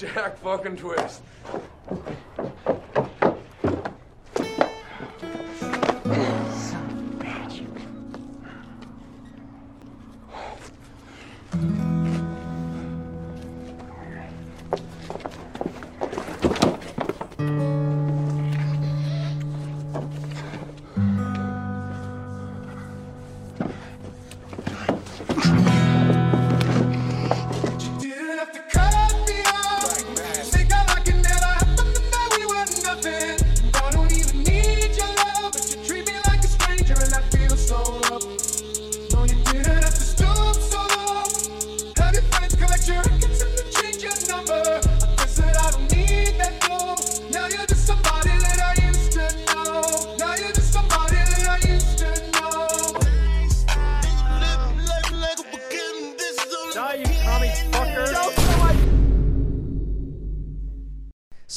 Jack fucking twist.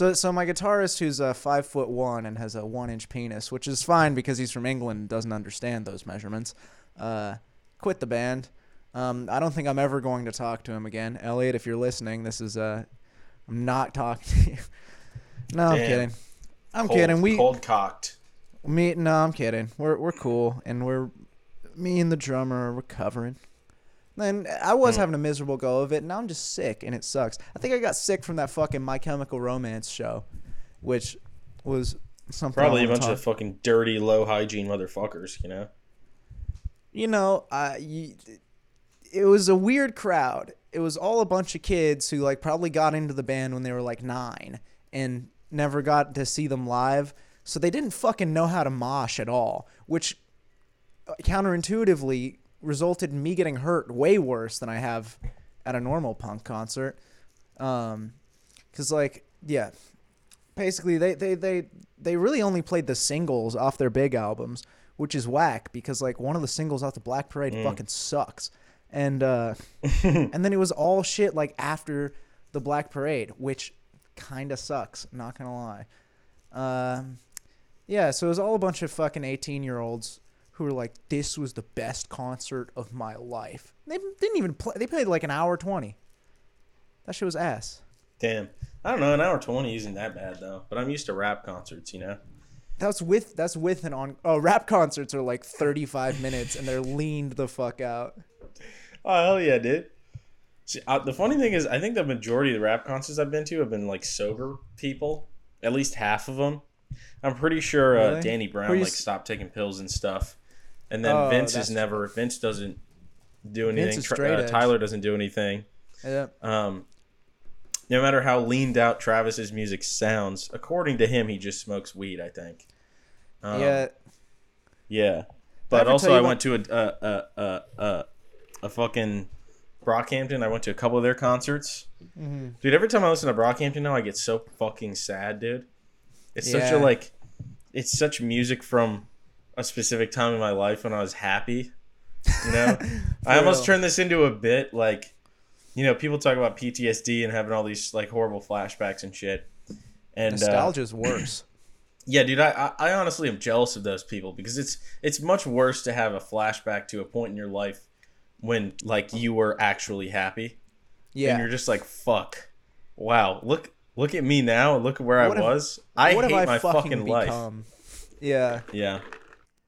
So, so my guitarist, who's uh, five foot one and has a one inch penis, which is fine because he's from England and doesn't understand those measurements, uh, quit the band. Um, I don't think I'm ever going to talk to him again. Elliot, if you're listening, this is uh, I'm not talking to you. no, I'm Damn. kidding. I'm Cold- kidding. We cold cocked. me no, I'm kidding. We're we're cool and we're me and the drummer are recovering. Then I was Hmm. having a miserable go of it, and now I'm just sick, and it sucks. I think I got sick from that fucking My Chemical Romance show, which was something. Probably a bunch talk- of fucking dirty, low hygiene motherfuckers. You know. you know, I you, it was a weird crowd. It was all a bunch of kids who like probably got into the band when they were like nine and never got to see them live, so they didn't fucking know how to mosh at all, which uh, counterintuitively resulted in me getting hurt way worse than I have at a normal punk concert. Um, cause like yeah, basically they they they they really only played the singles off their big albums, which is whack because like one of the singles off the Black Parade fucking sucks. And uh and then it was all shit like after the Black Parade, which kind of sucks, not to lie. Um yeah, so it was all a bunch of fucking 18-year-olds who were like this was the best concert of my life. They didn't even play they played like an hour 20. That shit was ass. Damn. I don't know. An hour twenty isn't that bad though. But I'm used to rap concerts. You know. That's with that's with an on oh rap concerts are like 35 minutes and they're leaned the fuck out. Oh hell yeah, dude. See, uh, the funny thing is, I think the majority of the rap concerts I've been to have been like sober people. At least half of them. I'm pretty sure uh, Really? Danny Brown like s- stopped taking pills and stuff. And then Oh, Vince is never. Vince doesn't do anything. Uh. Tyler doesn't do anything. Yeah. Um, no matter how leaned out Travis's music sounds, according to him, he just smokes weed. I think. Um, yeah. Yeah, but ever also I went to a a a a, a, a fucking Brockhampton. I went to a couple of their concerts. Mm-hmm. Dude, every time I listen to Brockhampton now, I get so fucking sad, dude. It's such a like, it's such music from a specific time in my life when I was happy. You know, I almost real. turned this into a bit like, you know, people talk about PTSD and having all these like horrible flashbacks and shit. And uh, Nostalgia's worse. yeah, dude, I, I honestly am jealous of those people because it's it's much worse to have a flashback to a point in your life when like you were actually happy Yeah. and you're just like fuck, wow, look look at me now, look at where What I have- was. I hate I my fucking, fucking, life. Yeah. Yeah,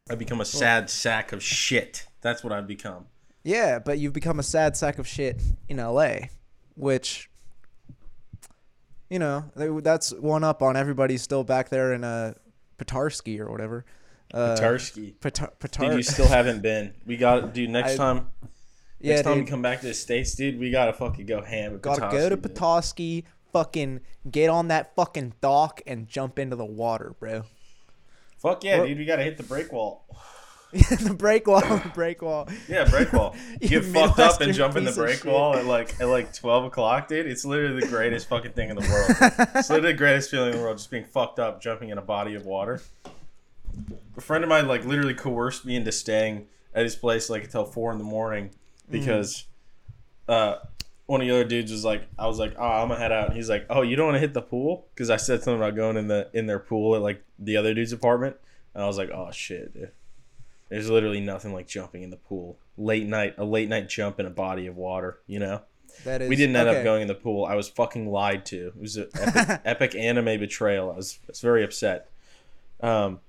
I become a sad sack of shit. That's what I've become. Yeah, but you've become a sad sack of shit in LA, which you know, that's one up on everybody still back there in uh Petarsky or whatever. Uh, Tarsky. Petar- Dude, you still haven't been. We got dude. Next I- time, yeah, next time dude. we come back to the states, dude, we gotta fucking go ham. Gotta go to Petoskey, dude. Petoskey, fucking get on that fucking dock and jump into the water, bro. Fuck yeah, What- dude. We gotta hit the break wall. the break wall, the break wall. Yeah, break wall. You Get fucked up and jump in the break wall at like at like twelve o'clock, dude. It's literally the greatest fucking thing in the world. it's literally the greatest feeling in the world, just being fucked up, jumping in a body of water. A friend of mine like literally coerced me into staying at his place like until four in the morning because uh one of the other dudes was like, I was like, oh, I'm gonna head out. And he's like, oh, you don't want to hit the pool? Because I said something about going in the in their pool at like the other dude's apartment, and I was like, oh shit, dude. There's literally nothing like jumping in the pool. Late night, a late night jump in a body of water, you know? That is. we didn't end okay. up going in the pool. I was fucking lied to. It was an epic, epic anime betrayal. I was, I was very upset. Um,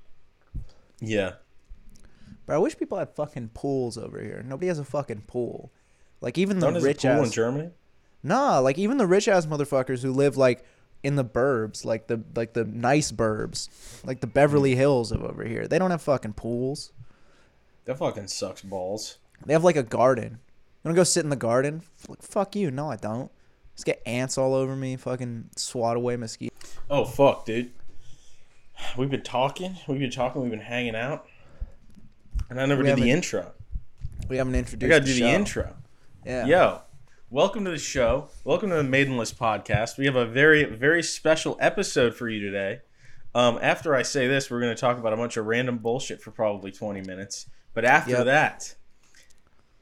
yeah. But I wish people had fucking pools over here. Nobody has a fucking pool. Like even the Don't has a rich pool in ass. Germany? Nah, like even the rich ass motherfuckers who live like in the burbs, like the like the nice burbs, like the Beverly Mm. Hills of over here. They don't have fucking pools. That fucking sucks balls. They have like a garden. You wanna go sit in the garden? Like, fuck you. No, I don't. Just get ants all over me. Fucking swat away mosquitoes. Oh fuck, dude. We've been talking. We've been talking. We've been hanging out. And I never We did the intro. We haven't I introduced. gotta the do show. the intro. Yeah. Yo, welcome to the show. Welcome to the Maidenless podcast. We have a very, very special episode for you today. Um, after I say this, we're going to talk about a bunch of random bullshit for probably 20 minutes. But after Yep. that,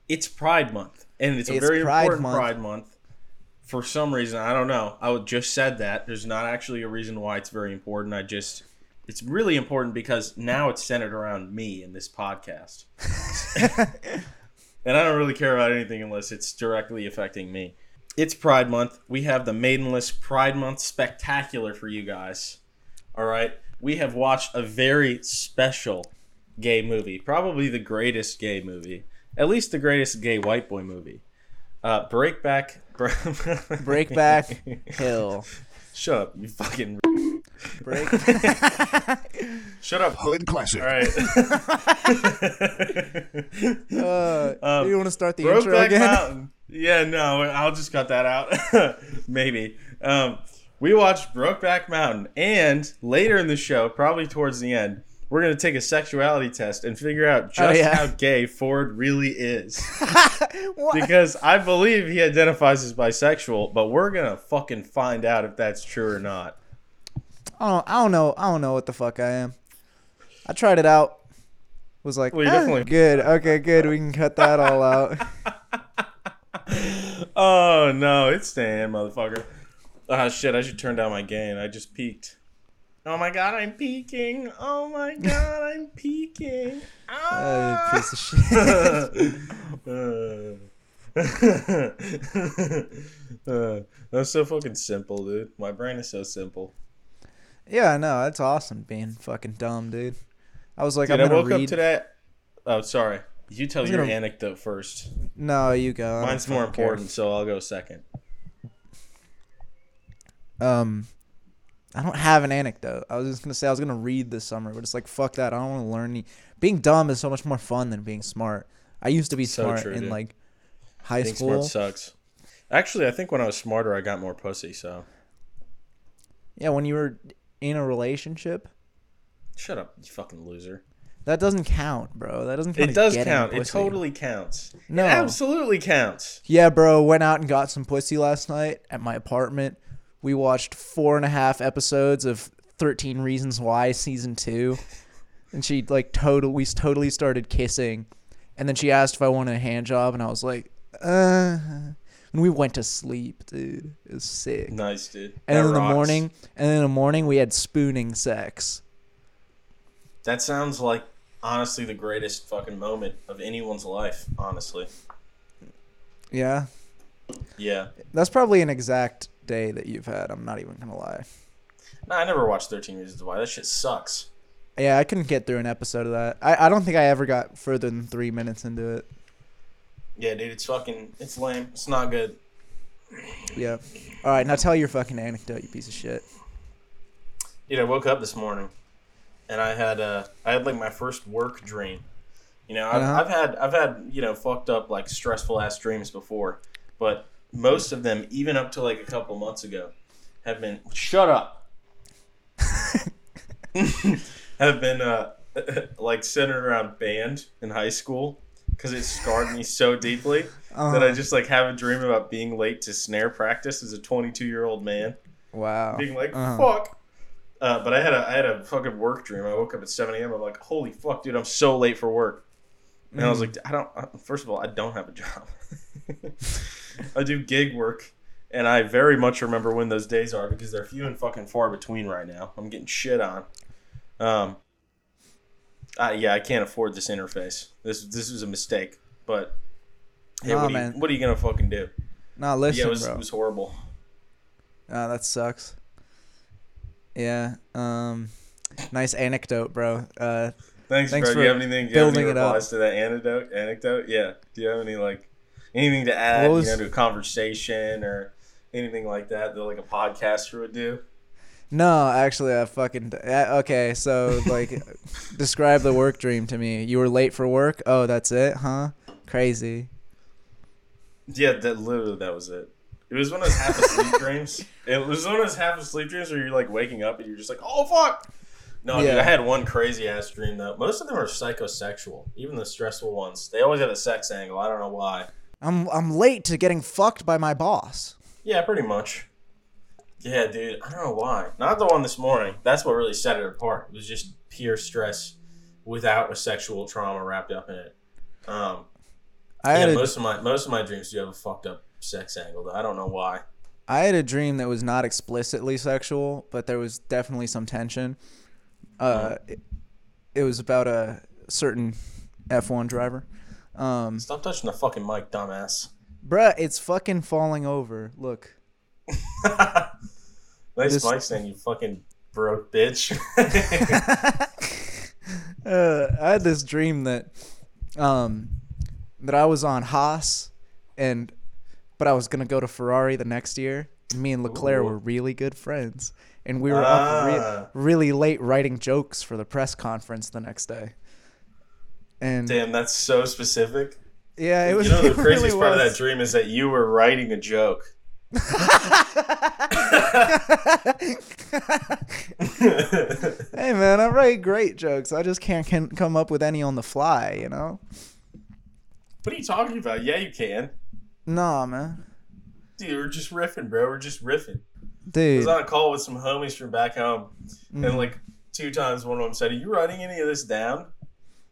it's Pride Month. And it's a very Pride important Month. Pride Month. For some reason, I don't know. I would- just said that. There's not actually a reason why it's very important. I just. It's really important because now it's centered around me in this podcast. And I don't really care about anything unless it's directly affecting me. It's Pride Month. We have the Maidenless Pride Month spectacular for you guys. All right. We have watched a very special gay movie, probably the greatest gay movie, at least the greatest gay white boy movie. Uh, Breakback. Breakback Hill. Shut up, you fucking. Break. Shut up. Hood classic. All right. Uh, Um, you want to start the intro Brokeback again? Mountain. Yeah, no, I'll just cut that out. Maybe. Um, we watched Brokeback Mountain, and later in the show, probably towards the end, we're gonna take a sexuality test and figure out just Oh, yeah. how gay Ford really is. Because I believe he identifies as bisexual, but we're gonna fucking find out if that's true or not. I don't, I don't know. I don't know what the fuck I am. I tried it out. Was like, Well, "Eh, good. Okay, good. We can cut that all out. Oh no, it's staying, motherfucker. Ah shit, I should turn down my gain. I just peaked. Oh my god, I'm peaking. Oh my god, I'm peaking. Uh, Ah. piece of shit. uh, that's so fucking simple, dude. My brain is so simple. Yeah, I know. That's awesome being fucking dumb, dude. I was like, Dude, I'm gonna I woke read. up today. Oh, sorry. You tell your gonna- anecdote first. No, you go. Mine's more fucking care. important, so I'll go second. Um, I don't have an anecdote. I was just gonna say I was gonna read this summer, but it's like fuck that. I don't want to learn. Any... Being dumb is so much more fun than being smart. I used to be So smart true, in dude. like high Being school. smart sucks. Actually, I think when I was smarter, I got more pussy. So Yeah, when you were in a relationship, shut up, you fucking loser. that doesn't count, bro. That doesn't count. It does count. It totally counts. No. It absolutely counts. Yeah, bro. Went out and got some pussy last night at my apartment. We watched four and a half episodes of Thirteen Reasons Why season two, and she like total. We totally started kissing, and then she asked if I wanted a hand job, and I was like, uh. And we went to sleep, dude. It was sick. Nice, dude. And That in the morning, and in the morning we had spooning sex. That sounds like honestly the greatest fucking moment of anyone's life. Honestly, Yeah, yeah. that's probably an exact day that you've had. I'm not even gonna lie. Nah, I never watched Thirteen Reasons Why. That shit sucks. Yeah, I couldn't get through an episode of that. I, I don't think I ever got further than three minutes into it. Yeah, dude, it's fucking, it's lame. It's not good. Yeah. All right, now tell your fucking anecdote, you piece of shit. Dude, I woke up this morning, and I had uh, I had like my first work dream. You know, I've, Uh-huh. I've had I've had you know fucked up like stressful ass dreams before, but most of them, even up to like a couple months ago, have been shut up. have been uh, like centered around band in high school because it scarred me so deeply that I Uh-huh. just like have a dream about being late to snare practice as a 22 year old man Wow. being like, Uh-huh. "Fuck." Uh, but I had a I had a fucking work dream. I woke up at 7 a.m. I'm like, "Holy fuck, dude! I'm so late for work." And I was Mm. like, "I don't." uh, First of all, I don't have a job. I do gig work, and I very much remember when those days are because they're few and fucking far between right now. I'm getting shit on. Um. Uh, yeah, I can't afford this interface. This this was a mistake. But hey, Nah, what, are you, what are you gonna fucking do? Not yeah, listening, it was, bro. it was horrible. Ah, that sucks. Yeah. Um, nice anecdote, bro. Uh, Thanks, Thanks bro. for Do you have anything? Do you have any building it up. replies to that anecdote? Anecdote? Yeah. Do you have any like anything to add? Was- You know, to a conversation or anything like that that like a podcaster would do? No, actually, I fucking uh, okay. So, like, describe the work dream to me. You were late for work. Oh, that's it, huh? Crazy. Yeah, that literally that was it. It was one of those half asleep dreams. It was one of those half asleep dreams where you're like waking up and you're just like, oh fuck. No, dude, I had one crazy ass dream though. Most of them are psychosexual. Even the stressful ones. They always have a sex angle. I don't know why. I'm I'm late to getting fucked by my boss. Yeah, pretty much. Yeah, dude. I don't know why. Not the one this morning. That's what really set it apart. It was just pure stress without a sexual trauma wrapped up in it. Um, I yeah, had a, most of my most of my dreams do have a fucked up sex angle. Though. I don't know why. I had a dream that was not explicitly sexual, but there was definitely some tension. Uh, it, it was about a certain F1 driver. Um, Stop touching the fucking mic, dumbass. bruh, it's fucking falling over. Look. nice This- stand, you fucking broke bitch. uh, I had this dream that um that I was on Haas and but I was gonna go to Ferrari the next year. Me and Leclerc Ooh. were really good friends, and we were Ah. up re- really late writing jokes for the press conference the next day. And Damn, that's so specific. yeah, it was. you know the craziest really part of that dream is that you were writing a joke. Hey man, I write great jokes. I just can't can come up with any on the fly, you know. What are you talking about? Yeah, you can. Nah, man, Dude, we're just riffing, bro. We're just riffing. Dude, I was on a call with some homies from back home, Mm. and like two times one of them said, Are you writing any of this down?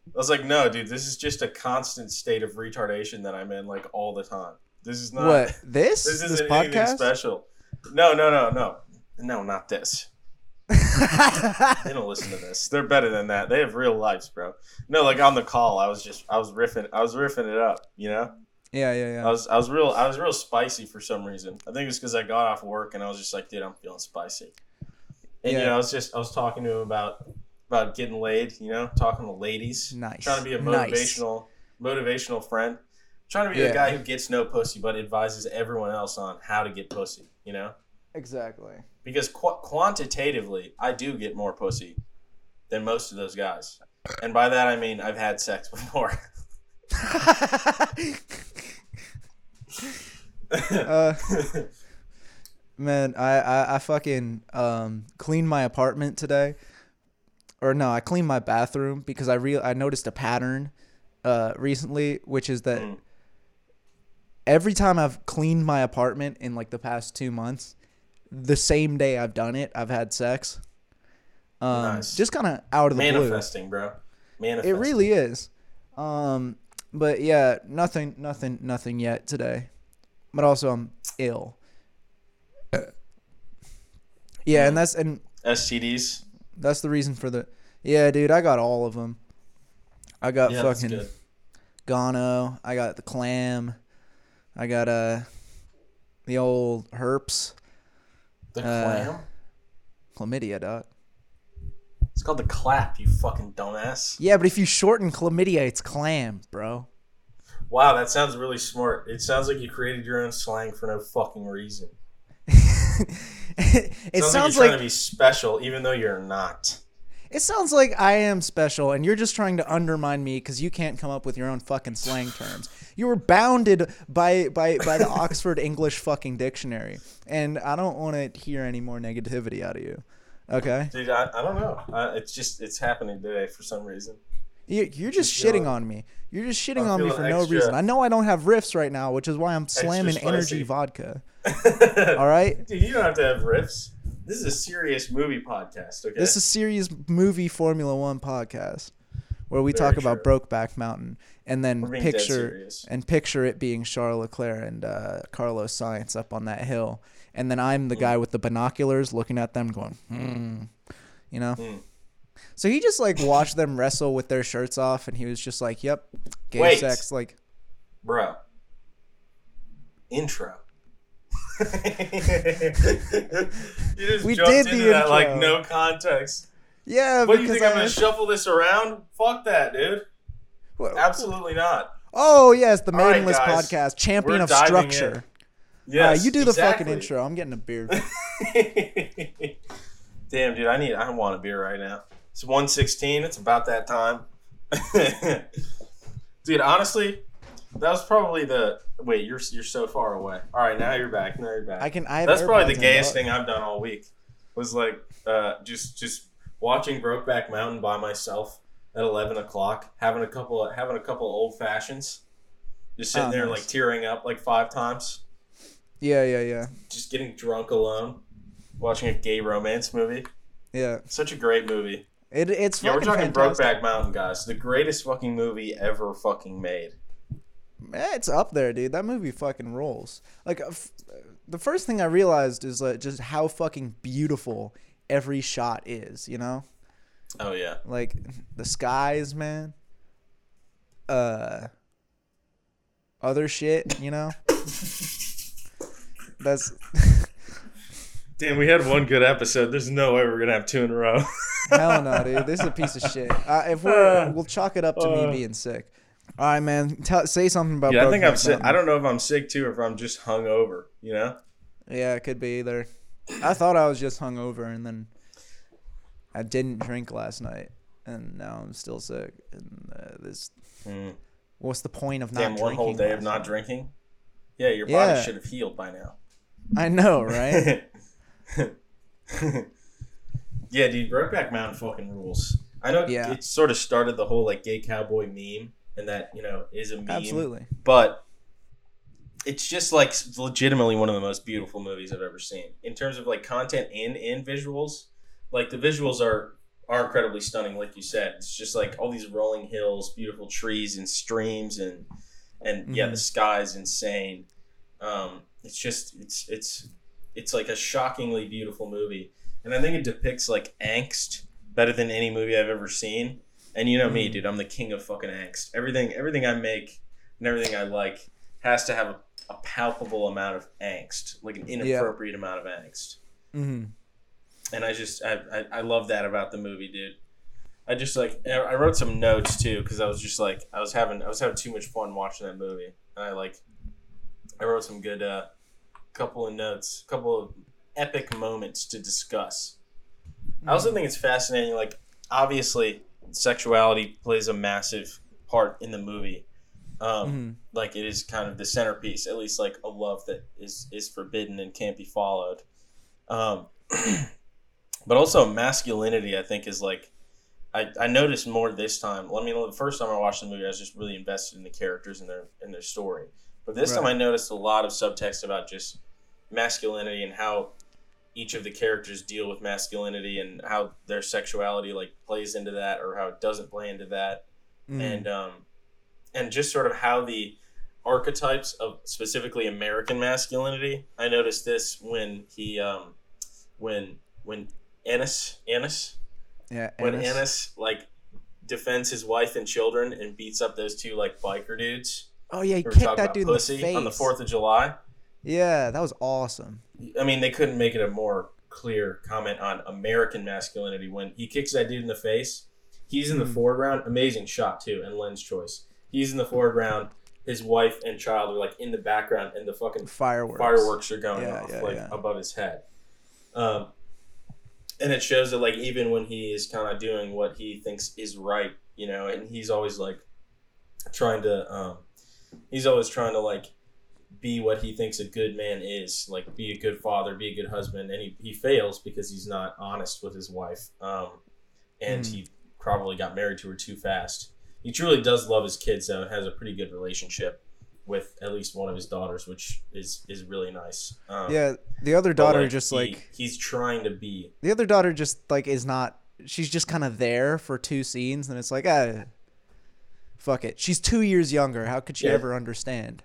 I was like, No, dude, this is just a constant state of retardation that I'm in like all the time. This is not what this? this This, isn't anything podcast? special. No, no, no, no. No, not this. They don't listen to this. They're better than that. They have real lives, bro. No, like on the call, I was just I was riffing I was riffing it up, you know? yeah, yeah, yeah. I was I was real I was real spicy for some reason. I think it's because I got off work and I was just like, dude, I'm feeling spicy. And you know, I was just I was talking to him about about getting laid, you know, talking to ladies, Nice. trying to be a Nice. motivational motivational friend, trying to be Yeah. the guy who gets no pussy but advises everyone else on how to get pussy, you know? Exactly. Because qu- quantitatively, I do get more pussy than most of those guys, and by that I mean I've had sex before. Uh, Man, I, I, I fucking um cleaned my apartment today. Or no, I cleaned my bathroom because I real I noticed a pattern uh recently, which is that Mm. Every time I've cleaned my apartment in like the past two months, the same day I've done it, I've had sex. Um, Nice. just kind of out of the blue. Manifesting, bro. Manifesting. It really is. Um, but yeah, nothing, nothing, nothing yet today. But also, I'm ill. Yeah, and that's and STDs. that's the reason for the. Yeah, dude, I got all of them. I got Yeah, fucking gono. I got the clam. I got uh the old herpes, The uh, clam. chlamydia, dog. It's called the clap. You fucking dumbass. Yeah, but if you shorten chlamydia, it's clam, bro. Wow, that sounds really smart. It sounds like you created your own slang for no fucking reason. it sounds, sounds like like you're trying to be special, even though you're not. It sounds like I am special, and you're just trying to undermine me because you can't come up with your own fucking slang terms. You were bounded by by by the Oxford English fucking dictionary, and I don't want to hear any more negativity out of you. Okay, Dude, I, I don't know. Uh, it's just it's happening today for some reason. you, you're just shitting feeling- on me. You're just shitting I'm on me for no reason. I know I don't have riffs right now, which is why I'm slamming energy vodka. All All right, Dude, you don't have to have riffs. This is a serious movie podcast, okay? this is a serious movie Formula One podcast where we Very talk about Brokeback Mountain and then We're being dead picture and picture it being Charles Leclerc and uh, Carlos Sainz up on that hill, and then I'm Mm. the guy with the binoculars looking at them, going, hmm, you know. Hmm. So he just like watched them wrestle with their shirts off, and he was just like, "Yep, gay Wait. sex." Like, Bro. Intro. you just We jumped did into the that like no context. Yeah, What do you think? I'm gonna shuffle this around? Fuck that, dude. What- Absolutely not. Oh yes, the right, Maidenless guys. podcast, champion We're of structure. Yes, Uh, you do the exactly. fucking intro. I'm getting a beer. Damn, dude, I need. I want a beer right now. It's 116. It's about that time. dude, honestly, that was probably the. Wait, you're you're so far away. All right, now you're back. Now you're back. I can. I That's probably the gayest thing I've done all week. Was like uh, just just watching Brokeback Mountain by myself at 11 o'clock, having a couple of, having a couple of old fashions, just sitting Oh, there nice. like tearing up like five times, Yeah, yeah, yeah, just getting drunk alone, watching a gay romance movie. yeah. Such a great movie. It, it's Yeah, we're talking fantastic. Brokeback Mountain, guys. The greatest fucking movie ever fucking made. Eh, It's up there, dude. That movie fucking rolls. Like, uh, f- the first thing I realized is like just how fucking beautiful every shot is. You know, Oh yeah. like the skies, man. Uh, other shit. You know. That's Damn, we had one good episode. There's no way we're gonna have two in a row. hell no, dude. This is a piece of shit. Uh, if we're, we'll chalk it up to Uh. me being sick. All right, man. Tell, say something about. yeah, I think I'm sick. I don't know if I'm sick too, or if I'm just hungover. You know. Yeah, it could be either. I thought I was just hungover, and then I didn't drink last night, and now I'm still sick. And uh, this, Mm. what's the point of not Damn, one whole day of not night? drinking. Yeah, your Yeah. body should have healed by now. I know, right? yeah, dude, Brokeback Mountain fucking rules. I know Yeah. it sort of started the whole like gay cowboy meme, and that you know is a meme. Absolutely. but it's just like legitimately one of the most beautiful movies I've ever seen in terms of like content and and visuals. Like the visuals are are incredibly stunning, like you said. It's just like all these rolling hills, beautiful trees and streams, and and yeah, Mhm. the is insane. Um, it's just it's it's it's like a shockingly beautiful movie, and I think it depicts like angst better than any movie I've ever seen. And you know me, Mhm. dude. I'm the king of fucking angst. Everything, everything I make and everything I like has to have a, a palpable amount of angst, like an inappropriate amount of angst. hmm And I just, I, I, I love that about the movie, dude. I just like, I wrote some notes too because I was just like, I was having, I was having too much fun watching that movie, and I like, I wrote some good, uh, couple of notes, couple of epic moments to discuss. I also think it's fascinating. Like, obviously, sexuality plays a massive part in the movie. Um, hmm Like, it is kind of the centerpiece, at least like a love that is is forbidden and can't be followed. Um, but also masculinity, I think, is like. I, I noticed more this time. Well, I mean, the first time I watched the movie, I was just really invested in the characters and their and their story. But this time, I noticed a lot of subtext about just masculinity and how each of the characters deal with masculinity and how their sexuality like plays into that or how it doesn't play into that Mm-hmm. and um and just sort of how the archetypes of specifically American masculinity I noticed this when he um when when Ennis Ennis yeah. when Ennis. Ennis like defends his wife and children and beats up those two like biker dudes Oh yeah, he kicked that dude in the face on the 4th of July Yeah, that was awesome. I mean, they couldn't make it a more clear comment on American masculinity when he kicks that dude in the face. He's in the foreground. Amazing shot too, and lens choice. He's in the foreground. His wife and child are like in the background, and the fucking Fireworks. fireworks are going Yeah, off yeah, like yeah. above his head. Um, and it shows that like even when he is kind of doing what he thinks is right, you know, and he's always like trying to, um, he's always trying to like be what he thinks a good man is, like be a good father, be a good husband, and he, he fails because he's not honest with his wife, um, and Mm. he probably got married to her too fast. He truly does love his kids though, and has a pretty good relationship with at least one of his daughters, which is is really nice. Um, Yeah, the other daughter like, just he- like he's trying to be the other daughter just like is not. She's just kind of there for two scenes, and it's like, ah, fuck it. She's two years younger. How could she Yeah. ever understand?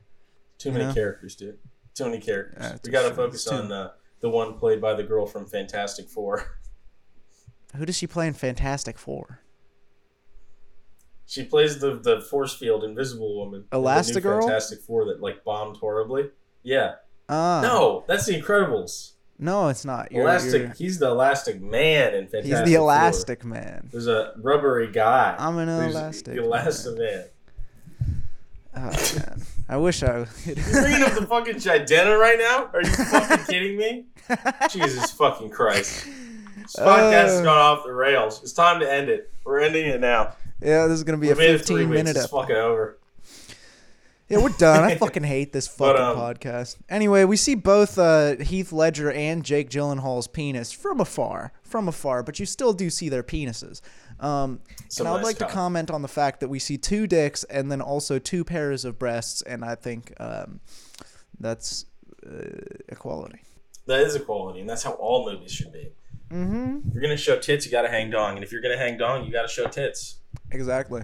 Too many know? characters, dude. Too many characters. Yeah, we got to focus too- on uh, the one played by the girl from Fantastic Four. Who does she play in Fantastic Four? She plays the the force field invisible woman. in Elastigirl? Fantastic Four that like bombed horribly. Yeah, Ah, No, that's the Incredibles. no, it's not. You're, Elastic. you're- He's the Elastic Man in Fantastic he's the Four. Elastic Man. There's a rubbery guy. I'm an Elastic The Elastic Man. Oh man, I wish I. You bringing up the fucking Jidena right now? Are you fucking kidding me? Jesus fucking Christ. This podcast has Uh. gone off the rails. It's time to end it. We're ending it now. yeah, this is gonna be We a made it 15 weeks. minute It's fucking over. Yeah, we're done. I fucking hate this But, fucking um, podcast. Anyway, we see both uh, Heath Ledger and Jake Gyllenhaal's penis from afar, from afar, but you still do see their penises. Um, Some and I'd nice like to comment on the fact that we see two dicks and then also two pairs of breasts, and I think um, that's uh, equality. That is equality, and that's how all movies should be. Mm-hmm. If you're gonna show tits, you gotta hang dong, and if you're gonna hang dong, you gotta show tits. Exactly.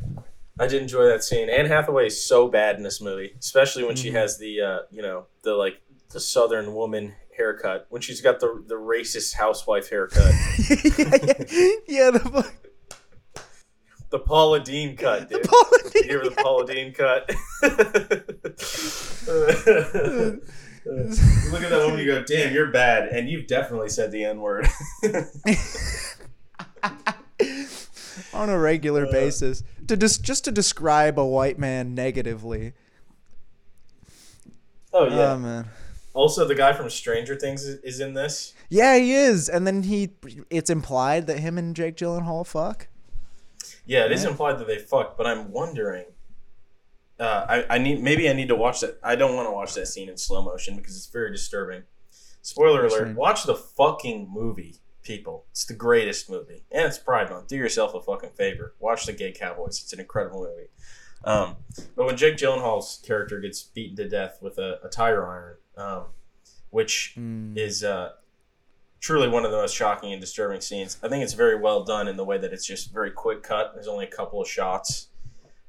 I did enjoy that scene. Anne Hathaway is so bad in this movie, especially when she Mhm. has the uh, you know the like the Southern woman haircut. When she's got the the racist housewife haircut, yeah, the, fu- the Paula Deen cut, the dude. Paula You give her the Paula Deen cut. You Look at that woman. You go, damn, you're bad, and you've definitely said the N word. on a regular Uh. basis to just just to describe a white man negatively. oh yeah. Oh man. also, the guy from Stranger Things is, is in this. Yeah, he is. And then he it's implied that him and Jake Gyllenhaal fuck. Yeah, it is implied that they fucked, but I'm wondering. Uh, I, I need maybe I need to watch that. I don't want to watch that scene in slow motion because it's very disturbing. Spoiler alert. Watch the fucking movie, people. It's the greatest movie, and it's Pride Month. Do yourself a fucking favor. Watch the Gay Cowboys. It's an incredible movie. Um, but when Jake Gyllenhaal's character gets beaten to death with a, a tire iron, um, which Mm. is uh, truly one of the most shocking and disturbing scenes. I think it's very well done in the way that it's just very quick cut. There's only a couple of shots,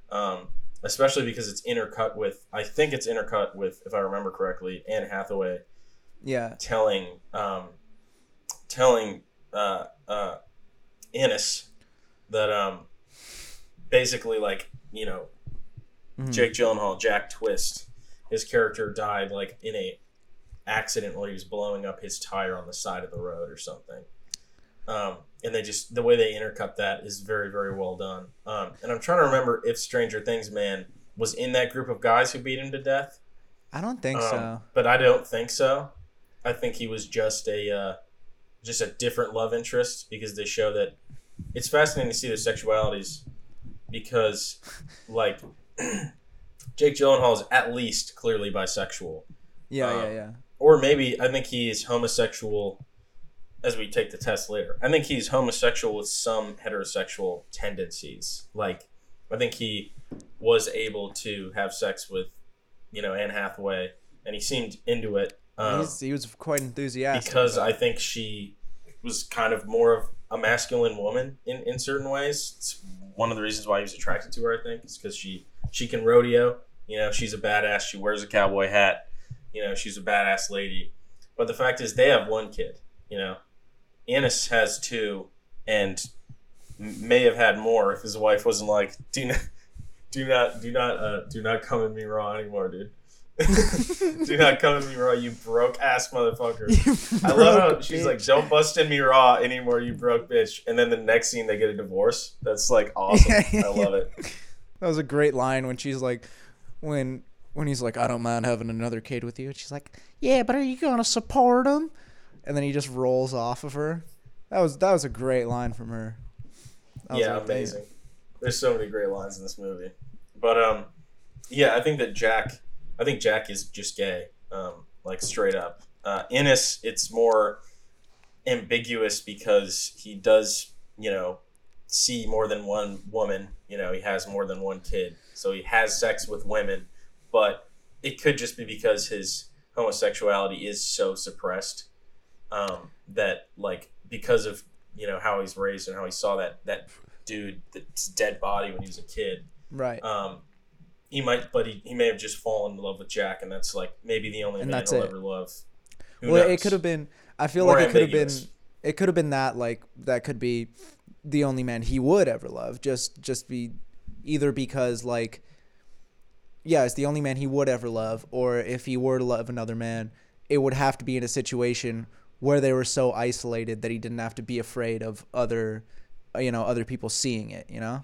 um, especially because it's intercut with. I think it's intercut with, if I remember correctly, Anne Hathaway Yeah. telling um, telling uh, uh, Ennis that um, basically like you know Mhm. Jake Gyllenhaal, Jack Twist, his character died like in a accident while he was blowing up his tire on the side of the road or something. Um, and they just the way they intercut that is very very well done. Um, and I'm trying to remember if Stranger Things man was in that group of guys who beat him to death. I don't think Um, so. But I don't think so. I think he was just a uh, just a different love interest because they show that it's fascinating to see their sexualities because like Jake Gyllenhaal is at least clearly bisexual, Yeah, um, yeah, yeah. Or maybe I think he is homosexual. As we take the test later, I think he's homosexual with some heterosexual tendencies. Like, I think he was able to have sex with, you know, Anne Hathaway, and he seemed into it. Um, He's, he was quite enthusiastic. because I think she was kind of more of a masculine woman in, in certain ways. It's one of the reasons why he was attracted to her. I think is because she she can rodeo. You know, she's a badass. She wears a cowboy hat. You know, she's a badass lady. But the fact is, they have one kid. You know, Ennis has two, and may have had more if his wife wasn't like, do not, do not, do not, uh, do not come at me raw anymore, dude. do not come at me raw, you broke ass motherfucker. I love how she's bitch. like, "Don't bust in me raw anymore, you broke bitch." And then the next scene, they get a divorce. That's like awesome. Yeah, yeah, I love it. That was a great line when she's like, when when he's like, I don't mind having another kid with you. And she's like, Yeah, but are you gonna support him? And then he just rolls off of her. That was that was a great line from her. Was Yeah, like, "Damn." amazing. There's so many great lines in this movie. But um, yeah, I think that Jack, I think Jack is just gay, um, like straight up. Uh, Ennis, it's more ambiguous because he does, you know, see more than one woman. You know, he has more than one kid, so he has sex with women. But it could just be because his homosexuality is so suppressed um, that, like, because of you know how he's raised and how he saw that that dude, that's dead body when he was a kid. Right. Um, he might, but he, he may have just fallen in love with Jack, and that's like maybe the only And man he'll it. ever love. Who well, knows? it could have been. I feel like it could have been. It could have been that like that could be the only man he would ever love. Just just be either because like yeah, it's the only man he would ever love, or if he were to love another man, it would have to be in a situation where they were so isolated that he didn't have to be afraid of other, you know, other people seeing it. You know.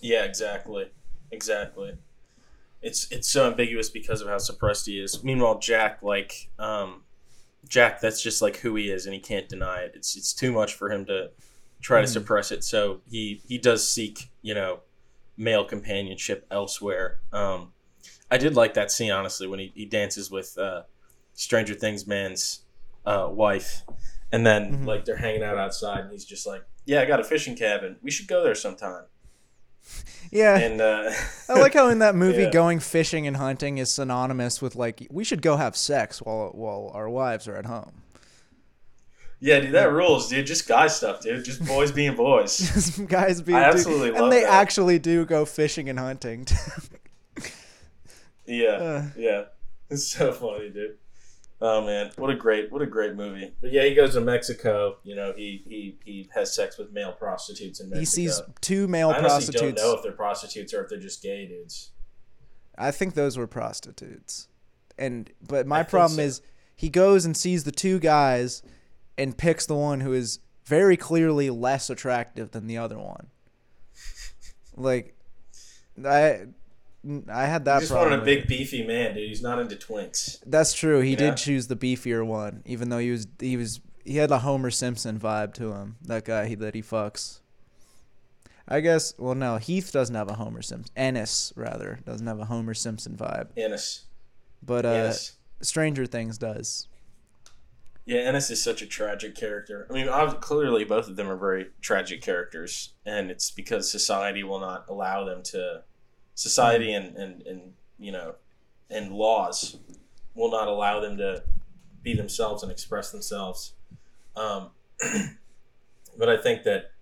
Yeah, exactly, exactly. It's it's so ambiguous because of how suppressed he is. Meanwhile, Jack, like, um, Jack, that's just like who he is, and he can't deny it. It's it's too much for him to try to suppress it. So he he does seek, you know, male companionship elsewhere. Um, I did like that scene honestly when he, he dances with uh, Stranger Things man's uh, wife, and then Mhm. like they're hanging out outside, and he's just like, "Yeah, I got a fishing cabin. We should go there sometime." Yeah. And uh, I like how in that movie, Yeah. going fishing and hunting is synonymous with like we should go have sex while while our wives are at home. Yeah, dude, that rules, dude. Just guy stuff, dude. Just boys being boys. Just guys being I dude- absolutely and they that. actually do go fishing and hunting. Yeah, Uh. yeah, it's so funny, dude. Oh man, what a great, what a great movie. But yeah, he goes to Mexico. You know, he he he has sex with male prostitutes in Mexico. he sees two male I honestly prostitutes. don't know if they're prostitutes or if they're just gay dudes. I think those were prostitutes. And but my I problem so. is he goes and sees the two guys and picks the one who is very clearly less attractive than the other one. Like I I had that He just problem. wanted a big it. beefy man, dude. He's not into twinks. That's true. He Yeah. did choose the beefier one even though he was he was he had a Homer Simpson vibe to him. That guy he, that he fucks. I guess well no, Heath doesn't have a Homer Simpson. Ennis rather doesn't have a Homer Simpson vibe. Ennis. But uh Ennis. Stranger Things does. Yeah, Ennis is such a tragic character. I mean, ob- clearly both of them are very tragic characters, and it's because society will not allow them to. Society and and and you know, and laws will not allow them to be themselves and express themselves. Um, but I think that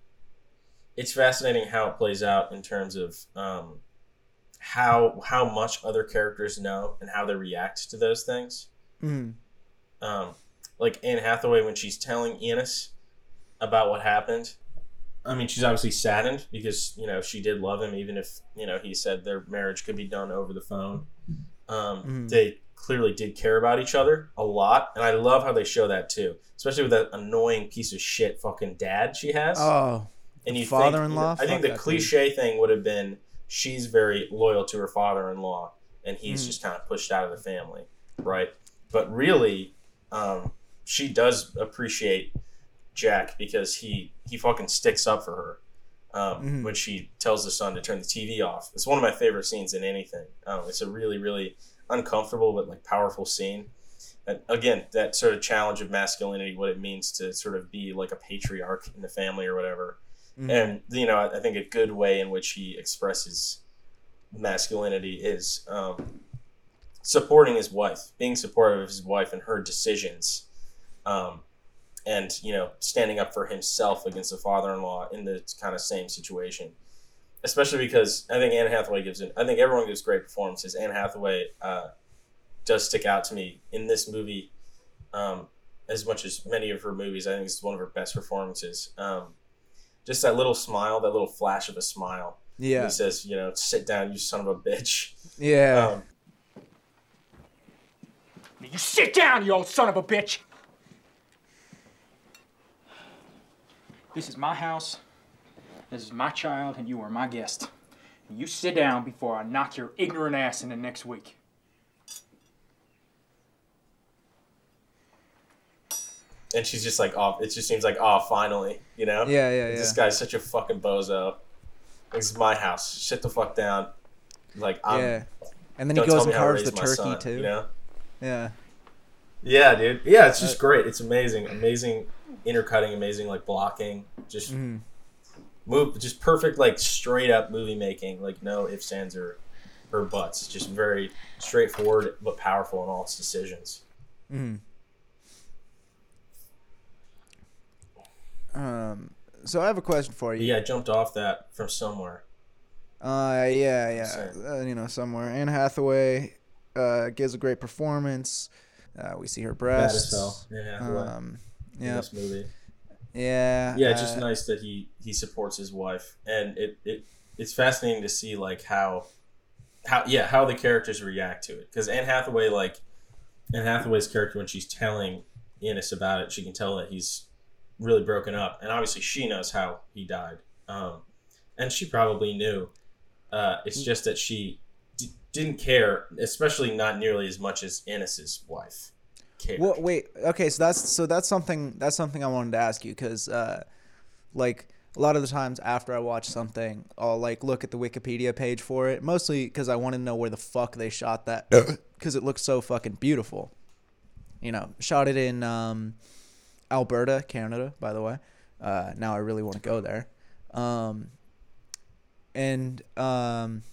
it's fascinating how it plays out in terms of um, how how much other characters know and how they react to those things Mm. um, like Anne Hathaway when she's telling Ennis about what happened. I mean, she's obviously saddened because you know she did love him, even if you know he said their marriage could be done over the phone. Um, Mhm. They clearly did care about each other a lot, and I love how they show that too, especially with that annoying piece of shit fucking dad she has. Oh, and you father-in-law? Think, I think the that dude. cliche thing would have been she's very loyal to her father-in-law, and he's Mhm. just kind of pushed out of the family, right? But really, um, she does appreciate Jack because he he fucking sticks up for her. Um, Mhm. When she tells the son to turn the TV off, it's one of my favorite scenes in anything. Um, it's a really, really uncomfortable but like powerful scene. And again, that sort of challenge of masculinity, what it means to sort of be like a patriarch in the family or whatever Mhm. and you know i think a good way in which he expresses masculinity is um, supporting his wife being supportive of his wife and her decisions um, and you know standing up for himself against the father-in-law in the kind of same situation especially because i think anne hathaway gives it i think everyone gives great performances anne hathaway uh, does stick out to me in this movie um, as much as many of her movies i think it's one of her best performances um, just that little smile, that little flash of a smile. yeah, He says, you know, sit down, you son of a bitch. yeah. Um, You sit down, you old son of a bitch! This is my house. This is my child, and you are my guest. You sit down before I knock your ignorant ass into next week. and she's just like, oh, it just seems like, oh, finally, you know? Yeah, yeah, This guy's such a fucking bozo. This is my house. Sit the fuck down. Like, I'm, yeah. And then he goes tell and me how to carves the turkey son, too. You know? Yeah. Yeah, dude. Yeah, it's Uh, just great. It's amazing. Amazing intercutting, amazing, like, blocking. Just Mhm. move, just perfect, like, straight up movie making. Like, no ifs, ands, or, or buts. Just very straightforward, but powerful in all its decisions. Mhm. Um. So I have a question for you. yeah, I jumped off that from somewhere. Uh, yeah, yeah. Uh, you know, somewhere. Anne Hathaway uh, gives a great performance. Uh, we see her breasts. Anne Hathaway Um, in yeah, this movie. yeah. Yeah, it's just uh, nice that he he supports his wife, and it, it it's fascinating to see like how how yeah how the characters react to it because Anne Hathaway like Anne Hathaway's character when she's telling Ennis about it, she can tell that he's really broken up, and obviously she knows how he died, um, and she probably knew. Uh, it's just that she d- didn't care, especially not nearly as much as Ennis's wife cared. Well, wait. Okay, so that's so that's something that's something I wanted to ask you because, uh, like a lot of the times after I watch something, I'll like look at the Wikipedia page for it, mostly because I want to know where the fuck they shot that because it looks so fucking beautiful. You know, shot it in um, Alberta, Canada, by the way. Uh, now I really want to go there. Um, and um,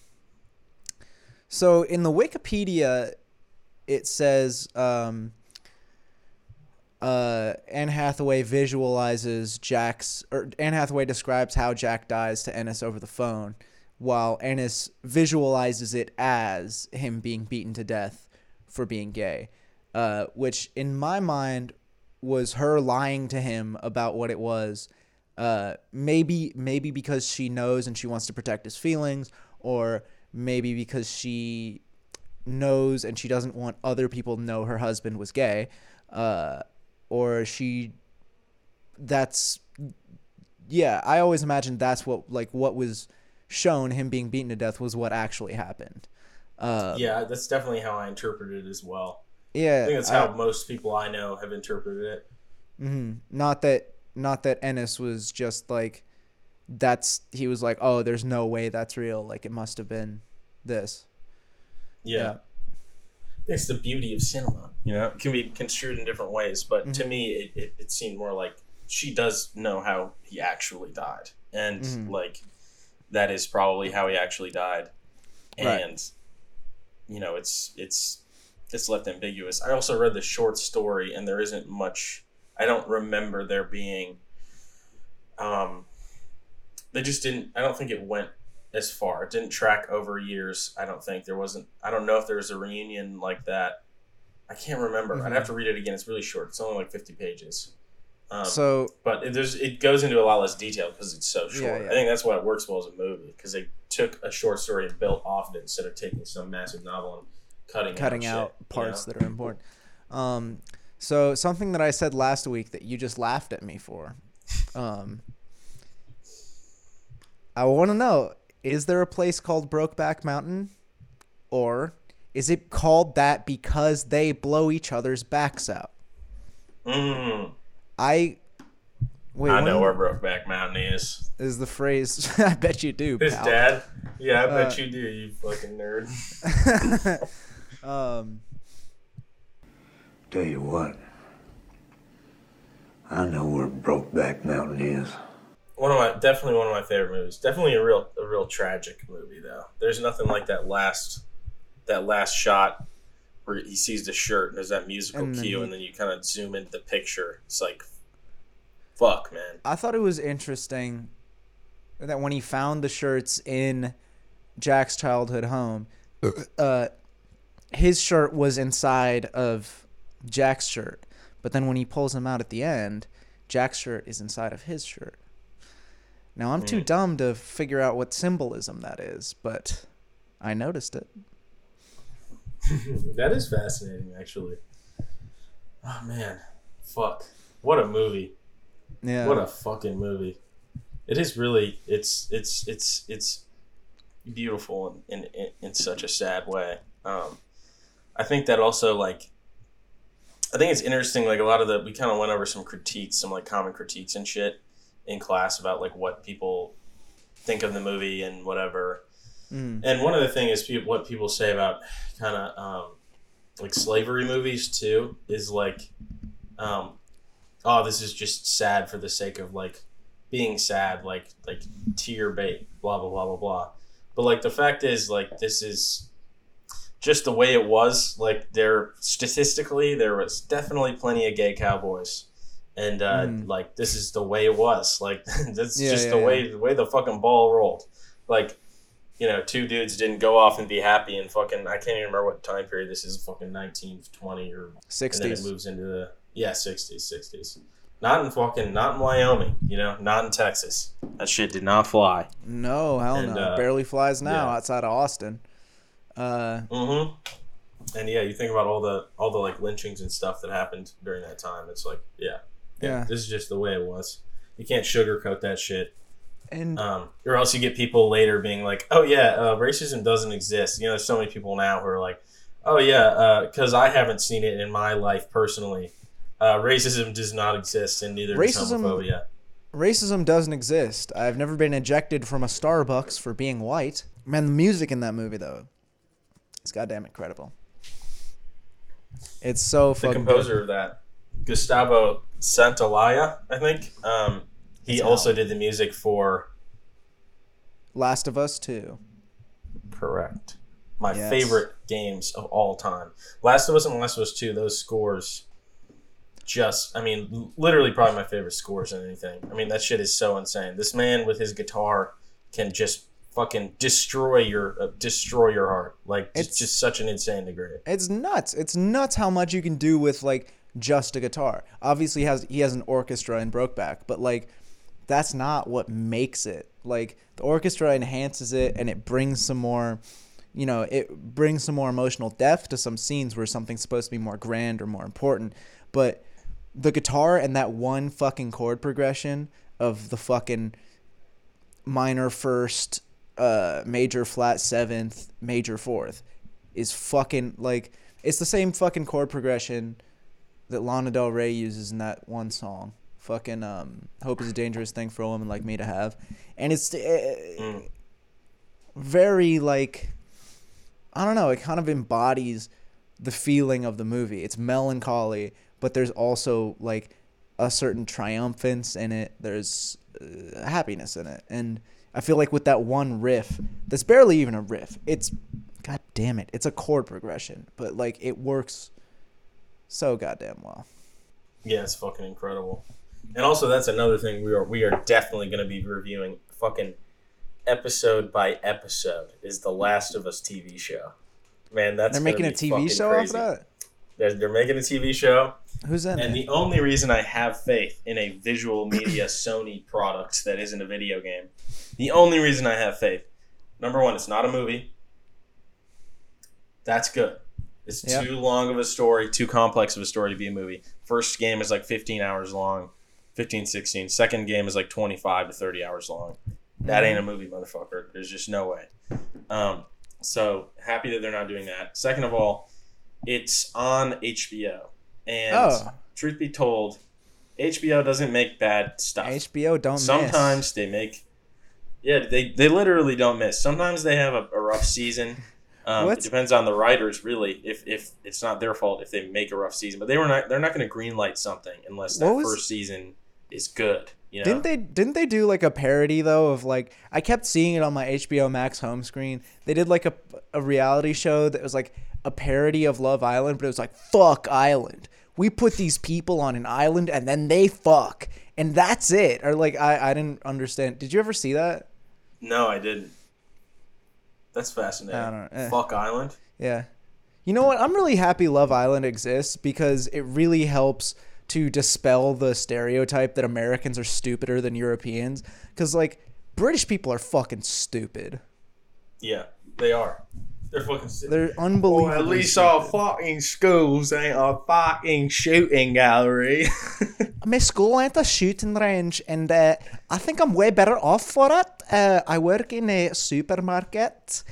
so in the Wikipedia, it says um, uh, Anne Hathaway visualizes Jack's, or Anne Hathaway describes how Jack dies to Ennis over the phone, while Ennis visualizes it as him being beaten to death for being gay, uh, which in my mind was her lying to him about what it was. Uh, maybe maybe because she knows and she wants to protect his feelings, or maybe because she knows and she doesn't want other people to know her husband was gay, uh, or she that's yeah. I always imagined that's what like what was shown him being beaten to death was what actually happened. Uh, yeah, that's definitely how I interpreted it as well. yeah. I think that's I- how most people I know have interpreted it. Mhm. Not that not that Ennis was just like that's he was like, "Oh, there's no way that's real. Like it must have been this." Yeah. It's the beauty of cinema. You know, it can be construed in different ways, but to me, it, it, it seemed more like she does know how he actually died. And, Mhm. like, that is probably how he actually died. Right. And, you know, it's, it's, it's left ambiguous. I also read the short story, and there isn't much. I don't remember there being. Um, they just didn't. I don't think it went as far. It didn't track over years. I don't think there wasn't. I don't know if there was a reunion like that. I can't remember. I'd Mhm. have to read it again. It's really short. It's only like fifty pages. Um, So but it, there's it goes into a lot less detail because it's so short. Yeah, yeah. I think that's why it works well as a movie because they took a short story and built off of it instead of taking some massive novel and cutting cutting out, out shit, you parts know? that are important. Um, so something that I said last week that you just laughed at me for. Um, I want to know: Is there a place called Brokeback Mountain, or is it called that because they blow each other's backs out? Mm, I wait. I know where Brokeback Mountain is. is the phrase? I bet you do, His pal. dad. Yeah, I bet Uh, you do. You fucking nerd. um, Tell you what, I know where Brokeback Mountain is. One of my definitely one of my favorite movies. Definitely a real a real tragic movie though. There's nothing like that last that last shot where he sees the shirt and there's that musical And cue he- and then you kind of zoom into the picture. It's like fuck, man. I thought it was interesting that when he found the shirts in Jack's childhood home, uh, his shirt was inside of Jack's shirt. But then when he pulls them out at the end, Jack's shirt is inside of his shirt. Now I'm too dumb to figure out what symbolism that is, but I noticed it. that is fascinating actually. Oh man. Fuck. What a movie. Yeah. What a fucking movie. It is really it's it's it's it's beautiful in in, in, in such a sad way. Um, I think that also like I think it's interesting like a lot of the we kind of went over some critiques, some like common critiques and shit in class about like what people think of the movie and whatever. Mm. And one of the thing is people, what people say about kind of um, like slavery movies too is like, um, oh, this is just sad for the sake of like being sad, like like tear bait, blah blah blah blah blah. But like the fact is, like this is just the way it was. Like there, statistically, there was definitely plenty of gay cowboys, and uh, Mm. like this is the way it was. Like that's Yeah, just yeah, the yeah. way the way the fucking ball rolled. Like you know, two dudes didn't go off and be happy and fucking. I can't even remember what time period this is. Fucking nineteen twenty or sixties. and then it 60s. moves into the yeah sixties, sixties. Not in fucking not in Wyoming, you know, not in Texas. That shit did not fly. No, hell And, no. uh, Barely flies now outside of Austin. Uh, Mm-hmm. And yeah, you think about all the all the like lynchings and stuff that happened during that time. It's like, yeah, Yeah. This is just the way it was. You can't sugarcoat that shit. And Um, or else you get people later being like, "Oh yeah, uh, racism doesn't exist." You know, there's so many people now who are like, "Oh yeah, because I haven't seen it in my life personally. Uh, racism does not exist, and neither does Racism- homophobia." racism doesn't exist. I've never been ejected from a Starbucks for being white. Man, the music in that movie though, it's goddamn incredible. It's so The fucking composer of that, Gustavo Santaolalla, I think. Um, he It's also Al. did the music for. Last of Us too. correct my Yes. favorite games of all time. Last of Us and Last of Us Two. Those scores, just I mean, literally probably my favorite scores in anything. I mean, that shit is so insane. This man with his guitar can just fucking destroy your uh, destroy your heart. Like it's It's- just such an insane degree. It's nuts. It's nuts how much you can do with like just a guitar. Obviously, he has he has an orchestra in Brokeback, but like that's not what makes it. Like the orchestra enhances it and it brings some more, you know, it brings some more emotional depth to some scenes where something's supposed to be more grand or more important. But the guitar and that one fucking chord progression of the fucking minor first, uh, major flat seventh, major fourth is fucking like it's the same fucking chord progression that Lana Del Rey uses in that one song. Fucking um, hope is a dangerous thing for a woman like me to have, and it's uh, Mm. very like I don't know. It kind of embodies the feeling of the movie. It's melancholy, but there's also like a certain triumphance in it. There's uh, happiness in it, and I feel like with that one riff, that's barely even a riff. It's god damn it, it's a chord progression, but like it works so goddamn well. Yeah, it's fucking incredible. And also, that's another thing we are we are definitely going to be reviewing fucking episode by episode is the Last of Us TV show. Man, that's They're making a TV show crazy. off that. They're, they're making a TV show, Who's in and it? the only reason I have faith in a visual media Sony product that isn't a video game, the only reason I have faith, number one, it's not a movie. That's good. It's Yep. too long of a story, too complex of a story to be a movie. First game is like 15 hours long, 15, 16. Second game is like 25 to 30 hours long. That ain't a movie, motherfucker. There's just no way. Um, so happy that they're not doing that. Second of all, it's on HBO. And Oh. truth be told, HBO doesn't make bad stuff. HBO don't Sometimes miss. they make, yeah, they, they literally don't miss. Sometimes they have a, a rough season. Um, it depends on the writers, really. If, if it's not their fault if they make a rough season, but they were not. They're not going to greenlight something unless that was- first season is good. You know? Didn't they didn't they do like a parody though of like I kept seeing it on my HBO Max home screen. They did like a a reality show that was like a parody of Love Island, but it was like fuck Island. We put these people on an island and then they fuck. And that's it. Or like I I didn't understand. Did you ever see that? No, I didn't. That's fascinating. I don't- eh. Fuck Island. Yeah. You know what? I'm really happy Love Island exists because it really helps to dispel the stereotype that Americans are stupider than Europeans. Because, like, British people are fucking stupid. Yeah, they are. They're fucking. sick. They're unbelievable. Well, at least our fucking schools ain't a fucking shooting gallery. My school ain't a shooting range, and uh, I think I'm way better off for it. Uh, I work in a supermarket.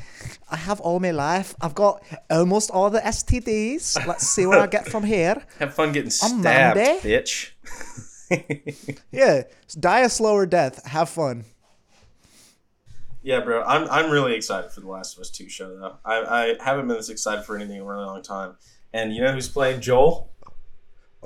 I have all my life. I've got almost all the STDs. Let's see what I get from here. Have fun getting On stabbed, Monday? bitch. Yeah, die a slower death. Have fun. Yeah, bro. I'm I'm really excited for the Last of Us Two show though. I I haven't been this excited for anything in a really long time. And you know who's playing Joel?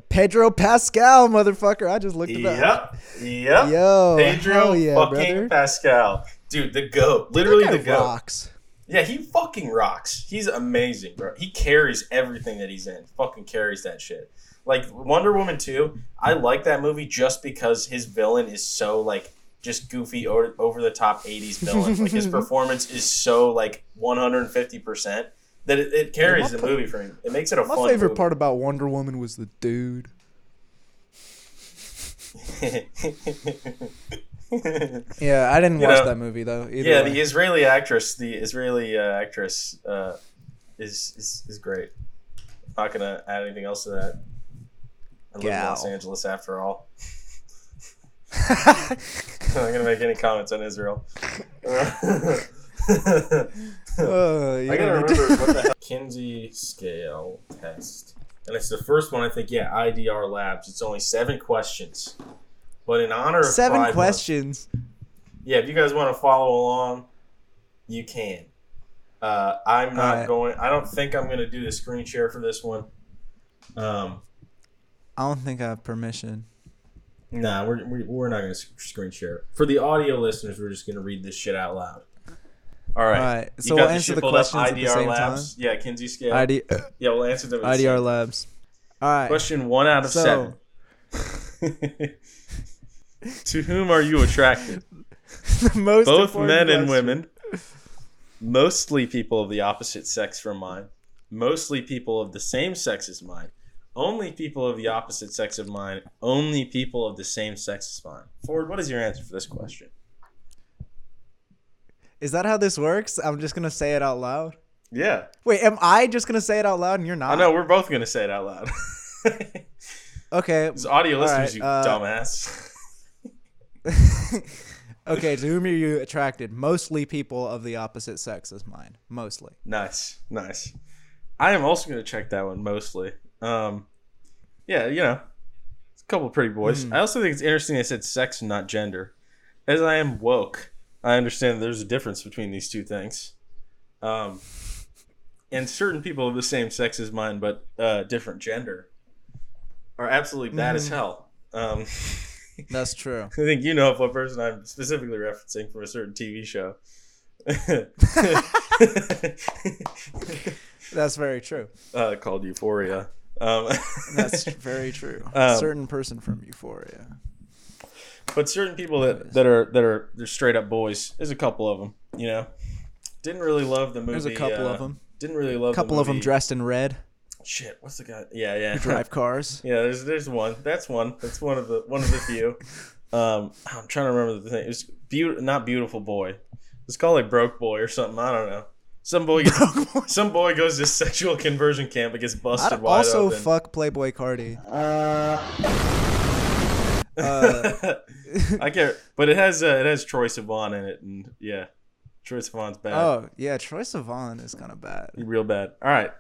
Pedro Pascal, motherfucker. I just looked it up. Yep. Yep. Yo, Pedro yeah, fucking brother. Pascal. Dude, the goat. Literally the goat. rocks. Yeah, he fucking rocks. He's amazing, bro. He carries everything that he's in. Fucking carries that shit. Like Wonder Woman 2, I like that movie just because his villain is so like just goofy over, over the top 80s villain. like his performance is so like 150% that it, it carries my the movie for me. It makes it a fun. My fun favorite movie. part about Wonder Woman was the dude. Yeah, I didn't You watch know, that movie though. Either yeah, way. the Israeli actress, the Israeli uh, actress, uh, is is, is great. Not gonna add anything else to that. I live in Los Angeles after all. I'm not gonna make any comments on Israel. You I gotta remember what the hell. Kinsey scale test, and it's the first one. I think. Yeah, IDR Labs. It's only seven questions, but in honor of Seven Pride Month- questions. yeah, if you guys want to follow along, you can. Uh, I'm not Alright. going. I don't think I'm going to do the screen share for this one. Um, I don't think I have permission. Nah, we're we, we're not going to screen share. For the audio listeners, we're just going to read this shit out loud. All right. Alright, so we'll answer the pulled up? questions at the same Labs. Yeah, Kinsey scale. ID, yeah, we'll answer them. at the IDR same- Labs. All right. Question one out of So- seven. to whom are you attracted? the most both important men and question. women, mostly people of the opposite sex from mine, mostly people of the same sex as mine, only people of the opposite sex of mine, only people of the same sex as mine. Ford, what is your answer for this question? Is that how this works? I'm just gonna say it out loud. Yeah, Wait, am I just gonna say it out loud and you're not? I know we're both gonna say it out loud. Okay. It's audio All listeners, right, you uh, dumbass. okay. To whom are you attracted? Mostly people of the opposite sex as mine. Mostly. Nice, nice. I am also gonna check that one mostly. Um, yeah, you know, it's a couple of pretty boys. Hmm. I also think it's interesting they said sex and not gender. As I am woke, I understand there's a difference between these two things. Um, and certain people of the same sex as mine, but uh, different gender, are absolutely bad Hmm. as hell. Um, That's true. I think you know of what person I'm specifically referencing from a certain TV show. That's very true. uh, called Euphoria. Um, That's very true. Um, Certain person from Euphoria. but certain people that, that are that are they're straight up boys. There's a couple of them. You know, didn't really love the movie. There's a couple uh, of them. Didn't really love. A couple of them dressed in red. Shit, what's the guy? Yeah, yeah. Drive cars. yeah, there's there's one. That's one. That's one of the one of the few. Um, I'm trying to remember the thing. It's beautiful, not beautiful boy. It's called like broke boy or something. I don't know. Some boy, gets, some boy goes to sexual conversion camp and gets busted I'd wide also open. fuck Playboi Carti. Uh, I can't, but it has uh, it has Troye Sivan in it, and yeah, Troye Sivan's bad. oh yeah, Troye Sivan is kind of bad. real bad. All right,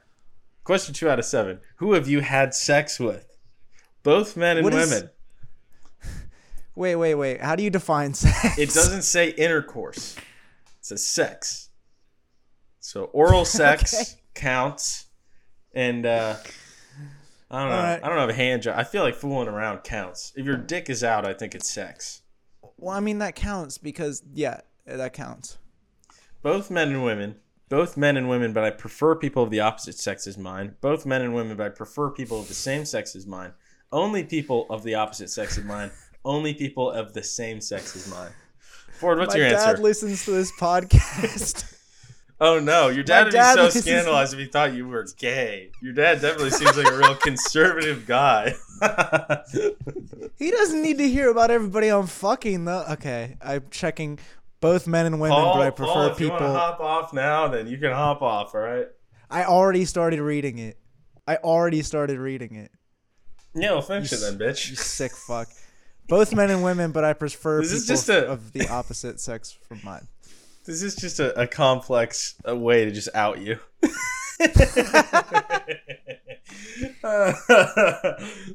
question two out of seven. Who have you had sex with? Both men and What is- women. Wait, wait, wait. How do you define sex? It doesn't say intercourse. It says sex. So oral sex Okay. counts, and uh, I don't know. Alright. I don't have a hand job. I feel like fooling around counts. If your dick is out, I think it's sex. Well, I mean that counts because yeah, that counts. both men and women both men and women but i prefer people of the opposite sex as mine both men and women but i prefer people of the same sex as mine only people of the opposite sex as mine only people of the same sex as mine ford what's My your answer? My dad listens to this podcast. oh no your dad would be so scandalized if he thought you were gay your dad definitely seems like a real conservative guy he doesn't need to hear about everybody I'm fucking though. Okay, I'm checking both men and women, Paul, but I prefer Paul, if you want to people. hop off now then you can hop off all right I already started reading it. I already started reading it. yeah we'll finish it then bitch. You sick fuck. Both men and women, but I prefer This people is just a- of the opposite sex from mine. This is just a, a complex uh way to just out you. this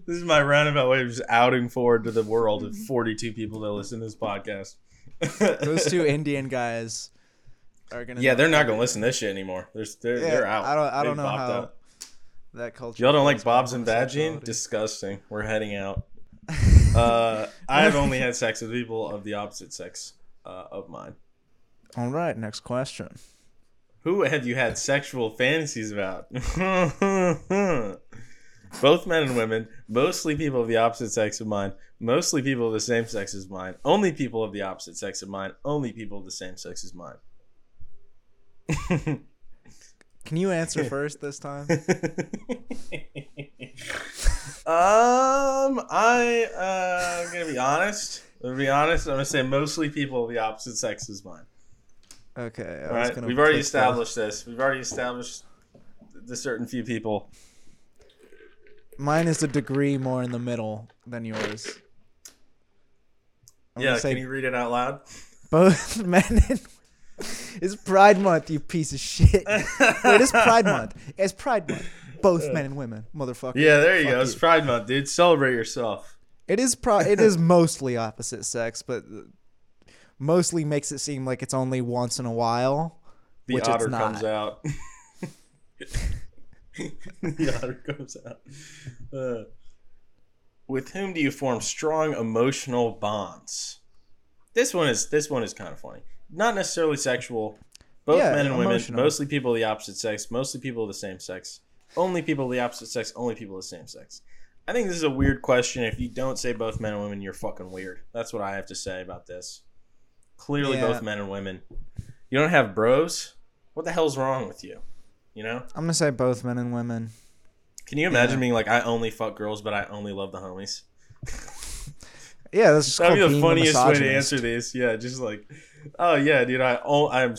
is my roundabout way of just outing forward to the world of 42 people that listen to this podcast. Those two Indian guys are gonna. yeah, they're not going to listen to this shit anymore. They're, they're, Yeah, they're out. I don't. I don't know how out. that culture. Y'all don't like Bob's and Badging? Disgusting. We're heading out. Uh, I have only had sex with people of the opposite sex uh, of mine. All right, next question. Who have you had sexual fantasies about? Both men and women, mostly people of the opposite sex of mine, mostly people of the same sex as mine, only people of the opposite sex of mine, only people of the same sex as mine. Can you answer first this time? um, I uh, I'm gonna be honest. I'm gonna be honest. I'm gonna say mostly people of the opposite sex as mine. Okay. I All was right, gonna we've already established this. We've already established the certain few people. Mine is a degree more in the middle than yours. I'm yeah, can you read it out loud? both men and it's Pride Month, you piece of shit. Wait, it's Pride Month. It's Pride Month. Both men and women, motherfucker. Yeah, there you Fuck go. It's Pride Month, dude. Celebrate yourself. It is pro- It is mostly opposite sex, but mostly makes it seem like it's only once in a while. The Which it's otter not. comes out. the otter comes out. Uh, with whom do you form strong emotional bonds? This one is this one is kind of funny. Not necessarily sexual. Both Yeah, men and women, mostly people of the opposite sex, mostly people of the same sex. Only people of the opposite sex, only people of the same sex. I think this is a weird question. If you don't say both men and women, you're fucking weird. That's what I have to say about this. Clearly, Yeah. both men and women. You don't have bros? What the hell's wrong with you? You know? I'm gonna say both men and women. Can you imagine Yeah. being like, I only fuck girls, but I only love the homies? Yeah, that's just That'd be the funniest way to answer this. Yeah, just like, oh yeah, dude, I o- I'm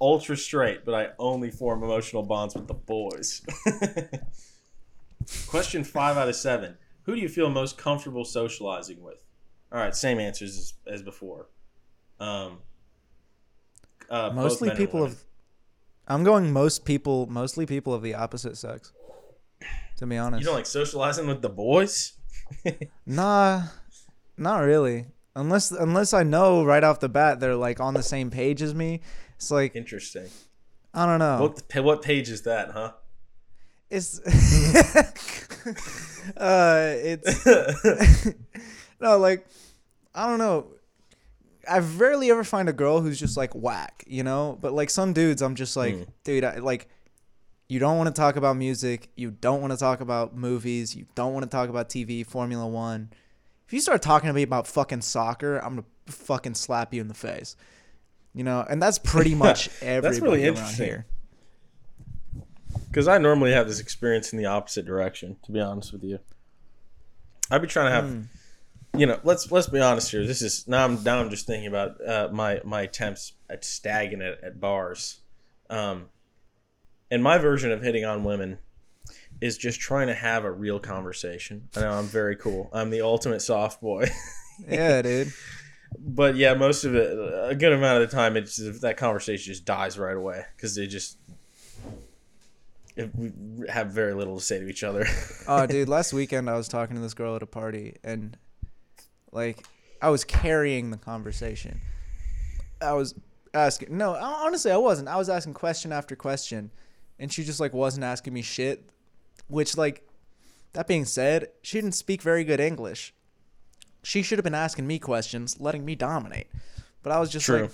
ultra straight, but I only form emotional bonds with the boys. Question five out of seven: Who do you feel most comfortable socializing with? All right, same answers as, as before. Um, uh, Mostly people of. I'm going most people, mostly people of the opposite sex. To be honest, You don't like socializing with the boys? nah, not really. Unless unless I know right off the bat they're like on the same page as me. It's like Interesting. I don't know. What what page is that, huh? It's uh it's no like I don't know. I rarely ever find a girl who's just like whack, you know. But like some dudes, I'm just like, Mm. dude, I, like you don't want to talk about music, you don't want to talk about movies, you don't want to talk about TV, Formula One. If you start talking to me about fucking soccer, I'm gonna fucking slap you in the face. You know, and that's pretty much everybody really around here. Because I normally have this experience in the opposite direction. To be honest with you, I'd be trying to have, Hmm. You know, let's let's be honest here. This is now I'm now I'm just thinking about uh, my my attempts at stagging it at bars, um, and my version of hitting on women is just trying to have a real conversation. I know I'm very cool. I'm the ultimate soft boy. Yeah, dude. but yeah, most of it, a good amount of the time, it's that conversation just dies right away because they just if we have very little to say to each other. Oh, dude, last weekend I was talking to this girl at a party and like I was carrying the conversation. I was asking No, honestly I wasn't. I was asking question after question and she just like wasn't asking me shit, which like that being said, she didn't speak very good English. She should have been asking me questions, letting me dominate. But I was just True. like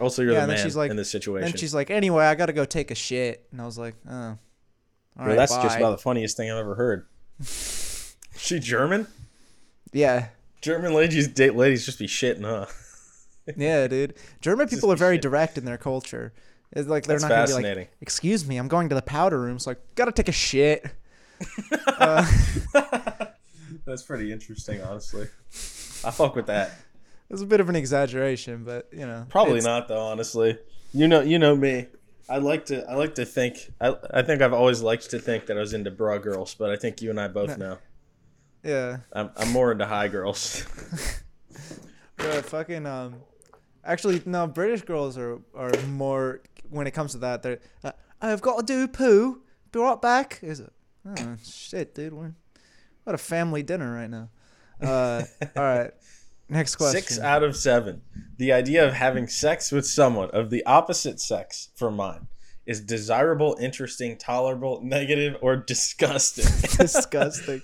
also, you're Yeah, the man she's like- in this situation. And she's like, "Anyway, I got to go take a shit." And I was like, "Oh." All Bro, right, that's just about the funniest thing I've ever heard. she German? Yeah. German ladies date ladies just be shitting, huh? Yeah, dude. German people are very direct in their culture. It's like they're That's not gonna be like, fascinating. "Excuse me, I'm going to the powder room, so I gotta take a shit." Uh, That's pretty interesting, honestly. I fuck with that. it's a bit of an exaggeration, but you know, Probably not though, honestly. You know, you know me. I like to. I like to think. I. I think I've always liked to think that I was into bra girls, but I think you and I both know. Yeah, I'm. I'm more into high girls. but fucking um, actually, no, British girls are are more when it comes to that. They're uh, I've got to do poo. Be right back. Is it? Oh shit, dude. We're what a family dinner right now. Uh, all right. Next question. Six out of seven. The idea of having sex with someone of the opposite sex for mine is desirable, interesting, tolerable, negative, or disgusting. Disgusting.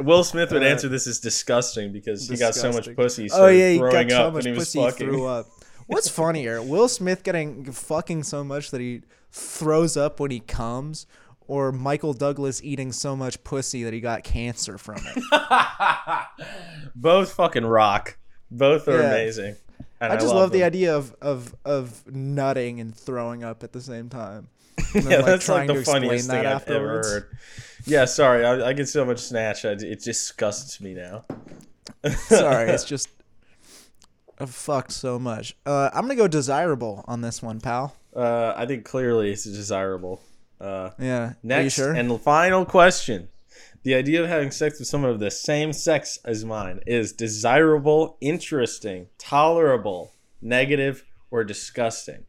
Will Smith would Uh, answer this is disgusting because he got so much pussy. Oh yeah, he got so up much he pussy he fucking. threw up. What's funnier, Will Smith getting fucking so much that he throws up when he comes, or Michael Douglas eating so much pussy that he got cancer from it? Both fucking rock. Both are Yeah. amazing. And I just love, the idea of, of of nutting and throwing up at the same time. Then, yeah, like, that's like the funniest thing I've afterwards. ever heard. Yeah, sorry, I, I get so much snatch. I, it disgusts me now. Sorry, it's just I've fucked so much. Uh, I'm gonna go desirable on this one, pal. Uh, I think clearly it's desirable. Uh, Yeah. Are you next sure? and final question: The idea of having sex with someone of the same sex as mine is desirable, interesting, tolerable, negative, or disgusting.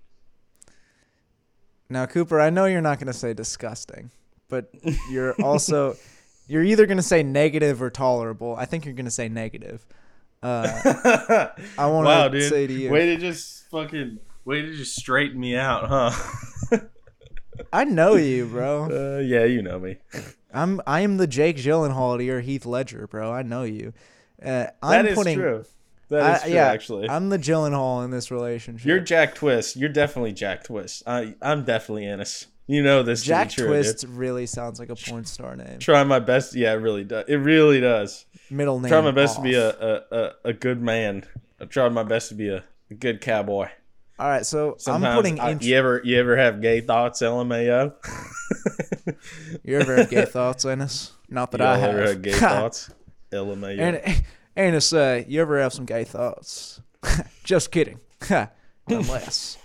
Now, Cooper, I know you're not going to say disgusting, but you're also you're either going to say negative or tolerable. I think you're going to say negative. Uh, I want wow, to say to you, Way to just fucking way to just straighten me out, huh? I know you, bro. uh, yeah, you know me. I'm I am the Jake Gyllenhaal to your Heath Ledger, bro. I know you. Uh, I'm That is putting, true. That is I- true, yeah, actually. I'm the Gyllenhaal in this relationship. You're Jack Twist. You're definitely Jack Twist. I I'm definitely Ennis. You know this. Jack true, Twist dude. really sounds like a porn star name. Try my best. Yeah, it really does. It really does. Middle name. Try my best to be a, a, a, a good man. I tried my best to be a, a good cowboy. All right, so Sometimes I'm putting. I- int- you ever you ever have gay thoughts, LMAO? you ever have gay thoughts, Ennis? Not that you I have. ever have gay thoughts, LMAO? And Anus, uh, you ever have some gay thoughts? Just kidding. Unless.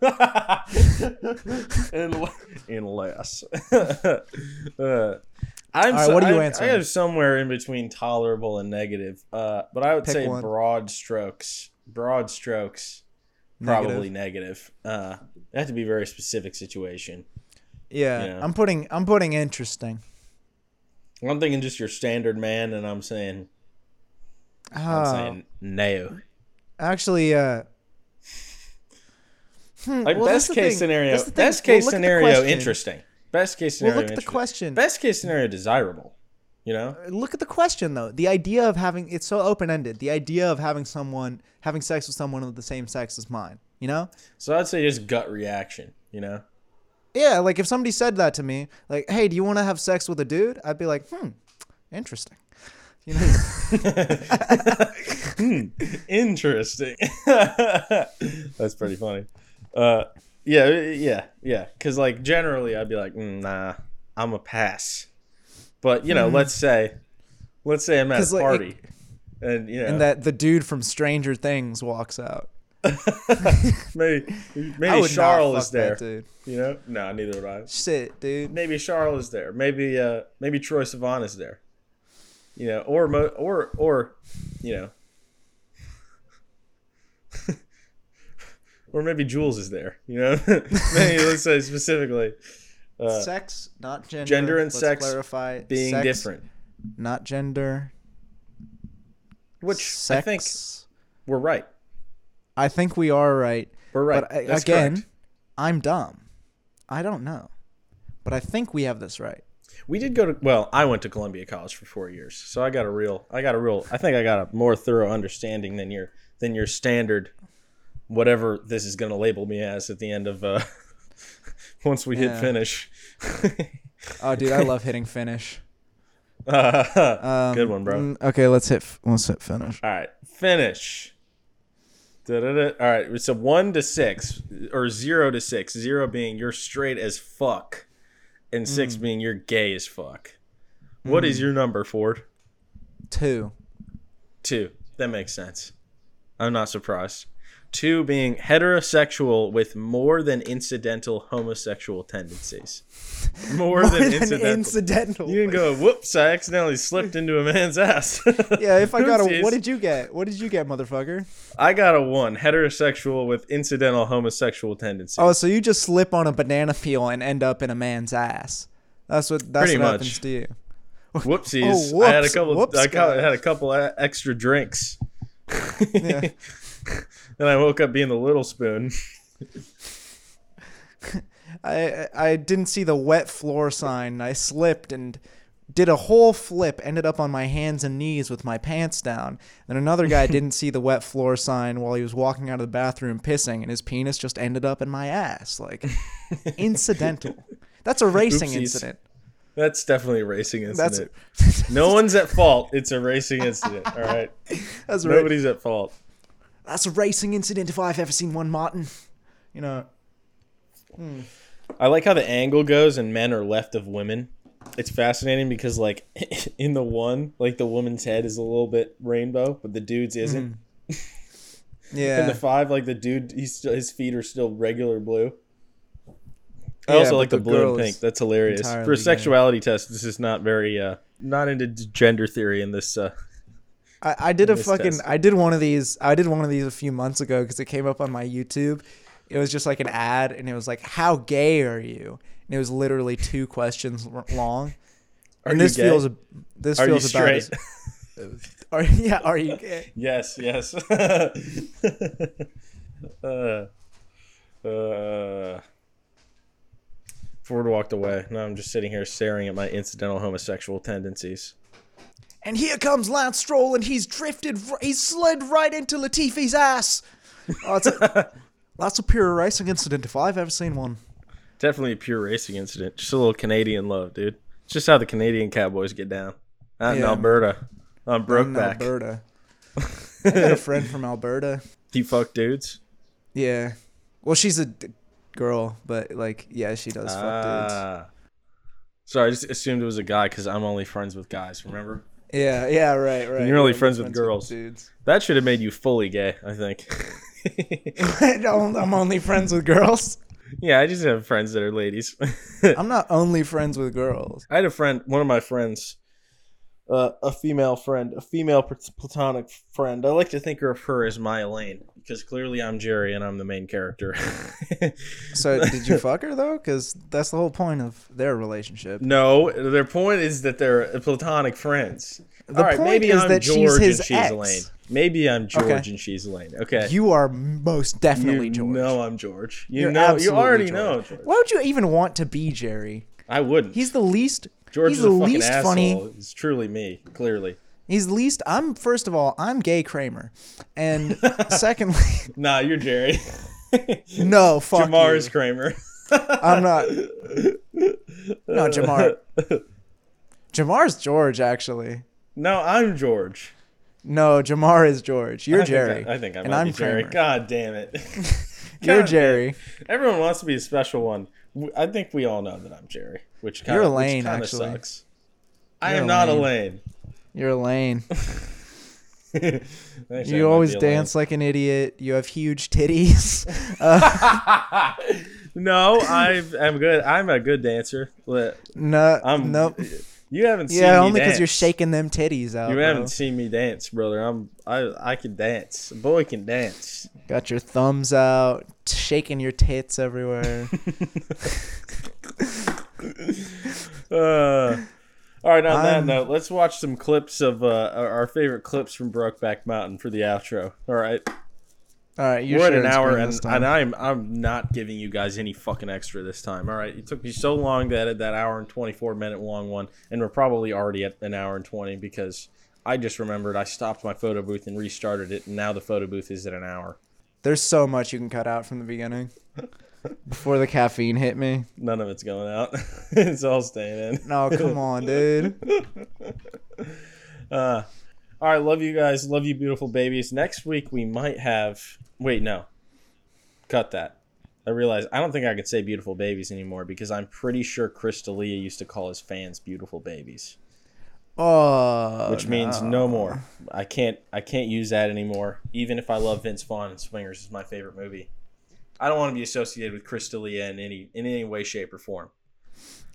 Unless. uh, I'm right, so- what are you I, answering? I have somewhere in between tolerable and negative. Uh, but I would Pick say one. broad strokes. Broad strokes. Probably negative. Uh, it has to be a very specific situation. Yeah, Yeah. I'm putting I'm putting interesting. I'm thinking just your standard man, and I'm saying I'm Ah, saying no. actually, uh, hmm, Like well, best case thing. scenario. That's the thing. Best case scenario, interesting. Best case Well, scenario. look at the question. Best case scenario, desirable. You know. Look at the question though. The idea of having it's so open ended. The idea of having someone having sex with someone of the same sex as mine. You know? So I'd say just gut reaction. You know. Yeah, like if somebody said that to me, like, "Hey, do you want to have sex with a dude?" I'd be like, "Hmm, interesting." You know? Interesting. That's pretty funny. Uh, yeah, yeah, yeah. Because like generally, I'd be like, mm, nah, I'm a pass. But you know, let's say, let's say I'm at a like, party, and you know, and that the dude from Stranger Things walks out. maybe maybe Charles is there. dude. You know, no, neither would I. Shit, dude. Maybe Charles is there. Maybe uh, maybe Troye Sivan is there. You know, or mo- or or, you know. or maybe Jules is there, you know. maybe let's say specifically uh, sex, not gender. gender and Let's sex clarify. being Sex, different, not gender. which sex. I think we're right. I think we are right. We're right. But I, again, correct. I'm dumb. I don't know, but I think we have this right. We did go to well, I went to Columbia College for four years, so I got a real, I got a real, I think I got a more thorough understanding than your than your standard, whatever this is going to label me as at the end of uh, once we hit finish. Oh, dude, I love hitting finish. Uh, Um, Good one, bro. mm, Okay, let's hit. f- Let's hit finish. All right, finish. Da-da-da. All right, it's a one to six or zero to six. Zero being you're straight as fuck, and six mm. being you're gay as fuck. What is mm. your number, Ford? Two. Two. That makes sense. I'm not surprised. Two being heterosexual with more than incidental homosexual tendencies. More, than, More than incidental. incidental. You can go, whoops, I accidentally slipped into a man's ass. Yeah, if I got a. What did you get? What did you get, motherfucker? I got a one, heterosexual with incidental homosexual tendencies. Oh, so you just slip on a banana peel and end up in a man's ass. That's what. That's Pretty what much. happens to you. Whoopsies. Oh, I had a couple whoops, I had a couple e- extra drinks. Yeah. and I woke up being the little spoon. I I didn't see the wet floor sign. I slipped and did a whole flip. Ended up on my hands and knees with my pants down. Then another guy didn't see the wet floor sign while he was walking out of the bathroom pissing, and his penis just ended up in my ass. Like incidental. That's a racing Oopsies. incident. That's definitely a racing That's incident. no one's at fault. It's a racing incident. All right. that's Nobody's at fault. That's a racing incident if I've ever seen one, Martin. You know. I like how the angle goes and men are left of women. It's fascinating because like in the one, like the woman's head is a little bit rainbow, but the dude's isn't. In Yeah. In the five, like the dude, he's still, his feet are still regular blue. I Yeah, also like the, the blue and pink. That's hilarious. For a gay. sexuality test, this is not very uh not into gender theory in this uh I, I did a fucking test. I did one of these I did one of these a few months ago because it came up on my YouTube. It was just like an ad and it was like, "How gay are you?" And it was literally two questions long. Are and you this gay? feels this Are you feels about straight? as, are yeah are you gay? yes, yes. uh, uh, Ford walked away. Now I'm just sitting here staring at my incidental homosexual tendencies. And here comes Lance Stroll and he's drifted r- he's slid right into Latifi's ass. Oh, it's a, that's a pure racing incident if I've ever seen one. Definitely a pure racing incident. Just a little Canadian love, dude. It's just how the Canadian cowboys get down. Out in Yeah. Alberta. On In Brokeback. Alberta. I got a friend from Alberta. He fuck dudes. Yeah. Well, she's a d- girl, but like, yeah, she does fuck dudes. Ah. Sorry, I just assumed it was a guy because I'm only friends with guys, remember? Yeah, yeah, right, right. You're only Yeah, friends with girls. dudes. That should have made you fully gay, I think. I'm only friends with girls. yeah, I just have friends that are ladies. I'm not only friends with girls. I had a friend, one of my friends, uh, a female friend, a female platonic friend. I like to think of her as my Elaine because clearly I'm Jerry and I'm the main character. So, did you fuck her though? Because that's the whole point of their relationship. no, their point is that they're platonic friends. The All right, point maybe is I'm that she's George his and she's ex. Elaine. Maybe I'm George Okay. and she's Elaine. Okay. You are most definitely you George. know I'm George. You You're know you already George. know George. Why would you even want to be Jerry? I wouldn't. He's the least. George he's is the least asshole. funny. It's truly me, clearly. He's the least. I'm first of all, I'm gay Kramer, and secondly, Nah, you're Jerry. no, fuck Jamar you. is Kramer. I'm not. No, Jamar. Jamar's George, actually. No, I'm George. No, Jamar is George. You're I think Jerry. I, I think I and I'm Jerry. Kramer. God damn it. You're God Jerry. Everyone wants to be a special one. I think we all know that I'm Jerry, which kind of Elaine, kind of actually. sucks. I You're am not Elaine. You're Elaine. I You always dance like an idiot. You have huge titties. Uh, no, I am good. I'm a good dancer. But no, I'm. nope. You haven't seen me dance. Yeah, only because you're shaking them titties out. You bro. haven't seen me dance, brother. I'm. I. I can dance. A boy can dance. Got your thumbs out, shaking your tits everywhere. Uh, all right. On that I'm- note, let's watch some clips of uh, our our favorite clips from Brokeback Mountain for the outro. All right. All right, you're We're at an hour, and, and I'm I'm not giving you guys any fucking extra this time. All right, it took me so long that that hour and 24 minute long one, and we're probably already at an hour and 20 because I just remembered I stopped my photo booth and restarted it, and now the photo booth is at an hour. There's so much you can cut out from the beginning. Before the caffeine hit me. None of it's going out. it's all staying in. No, come on, dude. Uh, all right, love you guys. Love you, beautiful babies. Next week we might have. Wait, no. Cut that. I realize I don't think I could say beautiful babies anymore because I'm pretty sure Chris D'Elia used to call his fans beautiful babies, Oh, which means no more. I can't. I can't use that anymore. Even if I love Vince Vaughn and Swingers is my favorite movie. I don't want to be associated with Chris D'Elia in any in any way, shape, or form.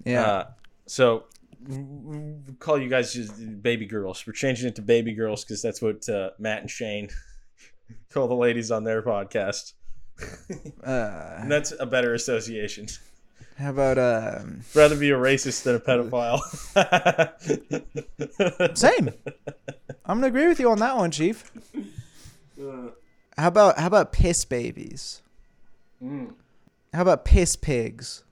Yeah, Uh, so call you guys just baby girls. We're changing it to baby girls because that's what uh, Matt and Shane call the ladies on their podcast. uh, that's a better association. how about um, Rather be a racist than a pedophile. same? I'm gonna agree with you on that one, Chief. How about how about piss babies? How about piss pigs?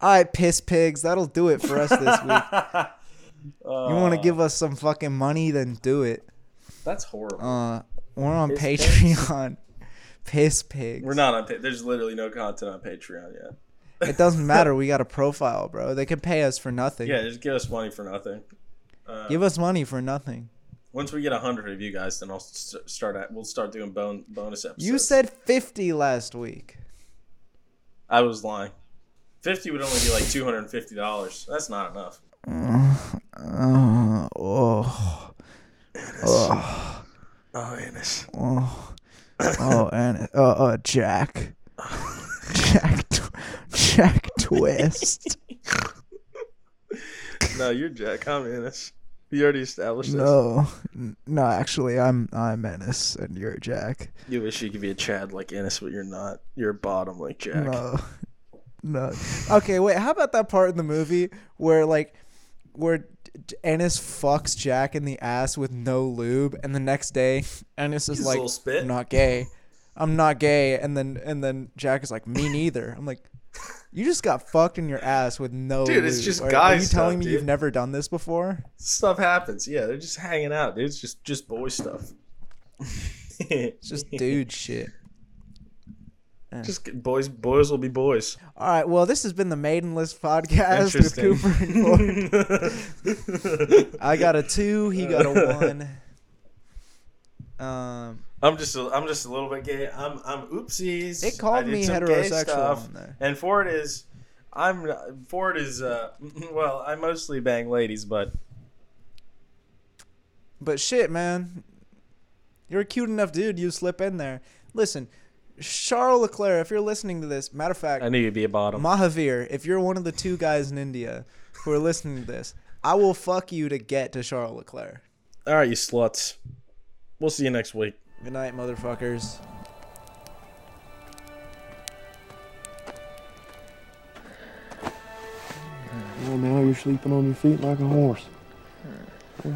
All right, piss pigs. That'll do it for us this week. You want to give us some fucking money? Then do it. That's horrible. Uh, we're on Piss pigs? Patreon. Piss pigs. We're not on. Pa- There's literally no content on Patreon yet. It doesn't matter. We got a profile, bro. They can pay us for nothing. Yeah, just give us money for nothing. Uh, Give us money for nothing. once we get a hundred of you guys, then I'll st- start at. We'll start doing bone bonus episodes. You said 50 last week. I was lying. Fifty would only be like two hundred and fifty dollars. That's not enough. Uh, oh, oh, Oh, Anus. oh, oh, and uh, uh, Jack, Jack, Jack twist. No, you're Jack. I'm Ennis. You already established this. No, no. Actually, I'm I'm Ennis, and you're Jack. You wish you could be a Chad like Ennis, but you're not. You're a bottom like Jack. No, no. Okay, wait. How about that part in the movie where like where Ennis fucks Jack in the ass with no lube, and the next day Ennis is He's like. "I'm not gay. I'm not gay," and then and then Jack is like, "Me neither." I'm like. You just got fucked in your ass with no Dude, it's lube. just Are, guy are you telling me dude. you've never done this before? Stuff happens. Yeah, they're just hanging out, dude. It's just just boy stuff. It's just dude shit. Just get- boys. Boys will be boys. All right, well, this has been the Maidenless podcast with Cooper and Gordon. I got a two. He got a one. Um, I'm just a, I'm just a little bit gay. I'm I'm oopsies. It called me heterosexual stuff. on there. And Ford is I'm Ford is uh well I mostly bang ladies, but but shit, man, you're a cute enough dude. You slip in there. Listen, Charles Leclerc, if you're listening to this, matter of fact, I knew you'd be a bottom. Mahavir, if you're one of the two guys in India who are listening to this, I will fuck you to get to Charles Leclerc. All right, you sluts. We'll see you next week. Good night, motherfuckers. Well, now you're sleeping on your feet like a horse. Hmm.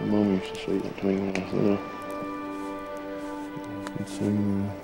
My mom used to say that to me when I was um,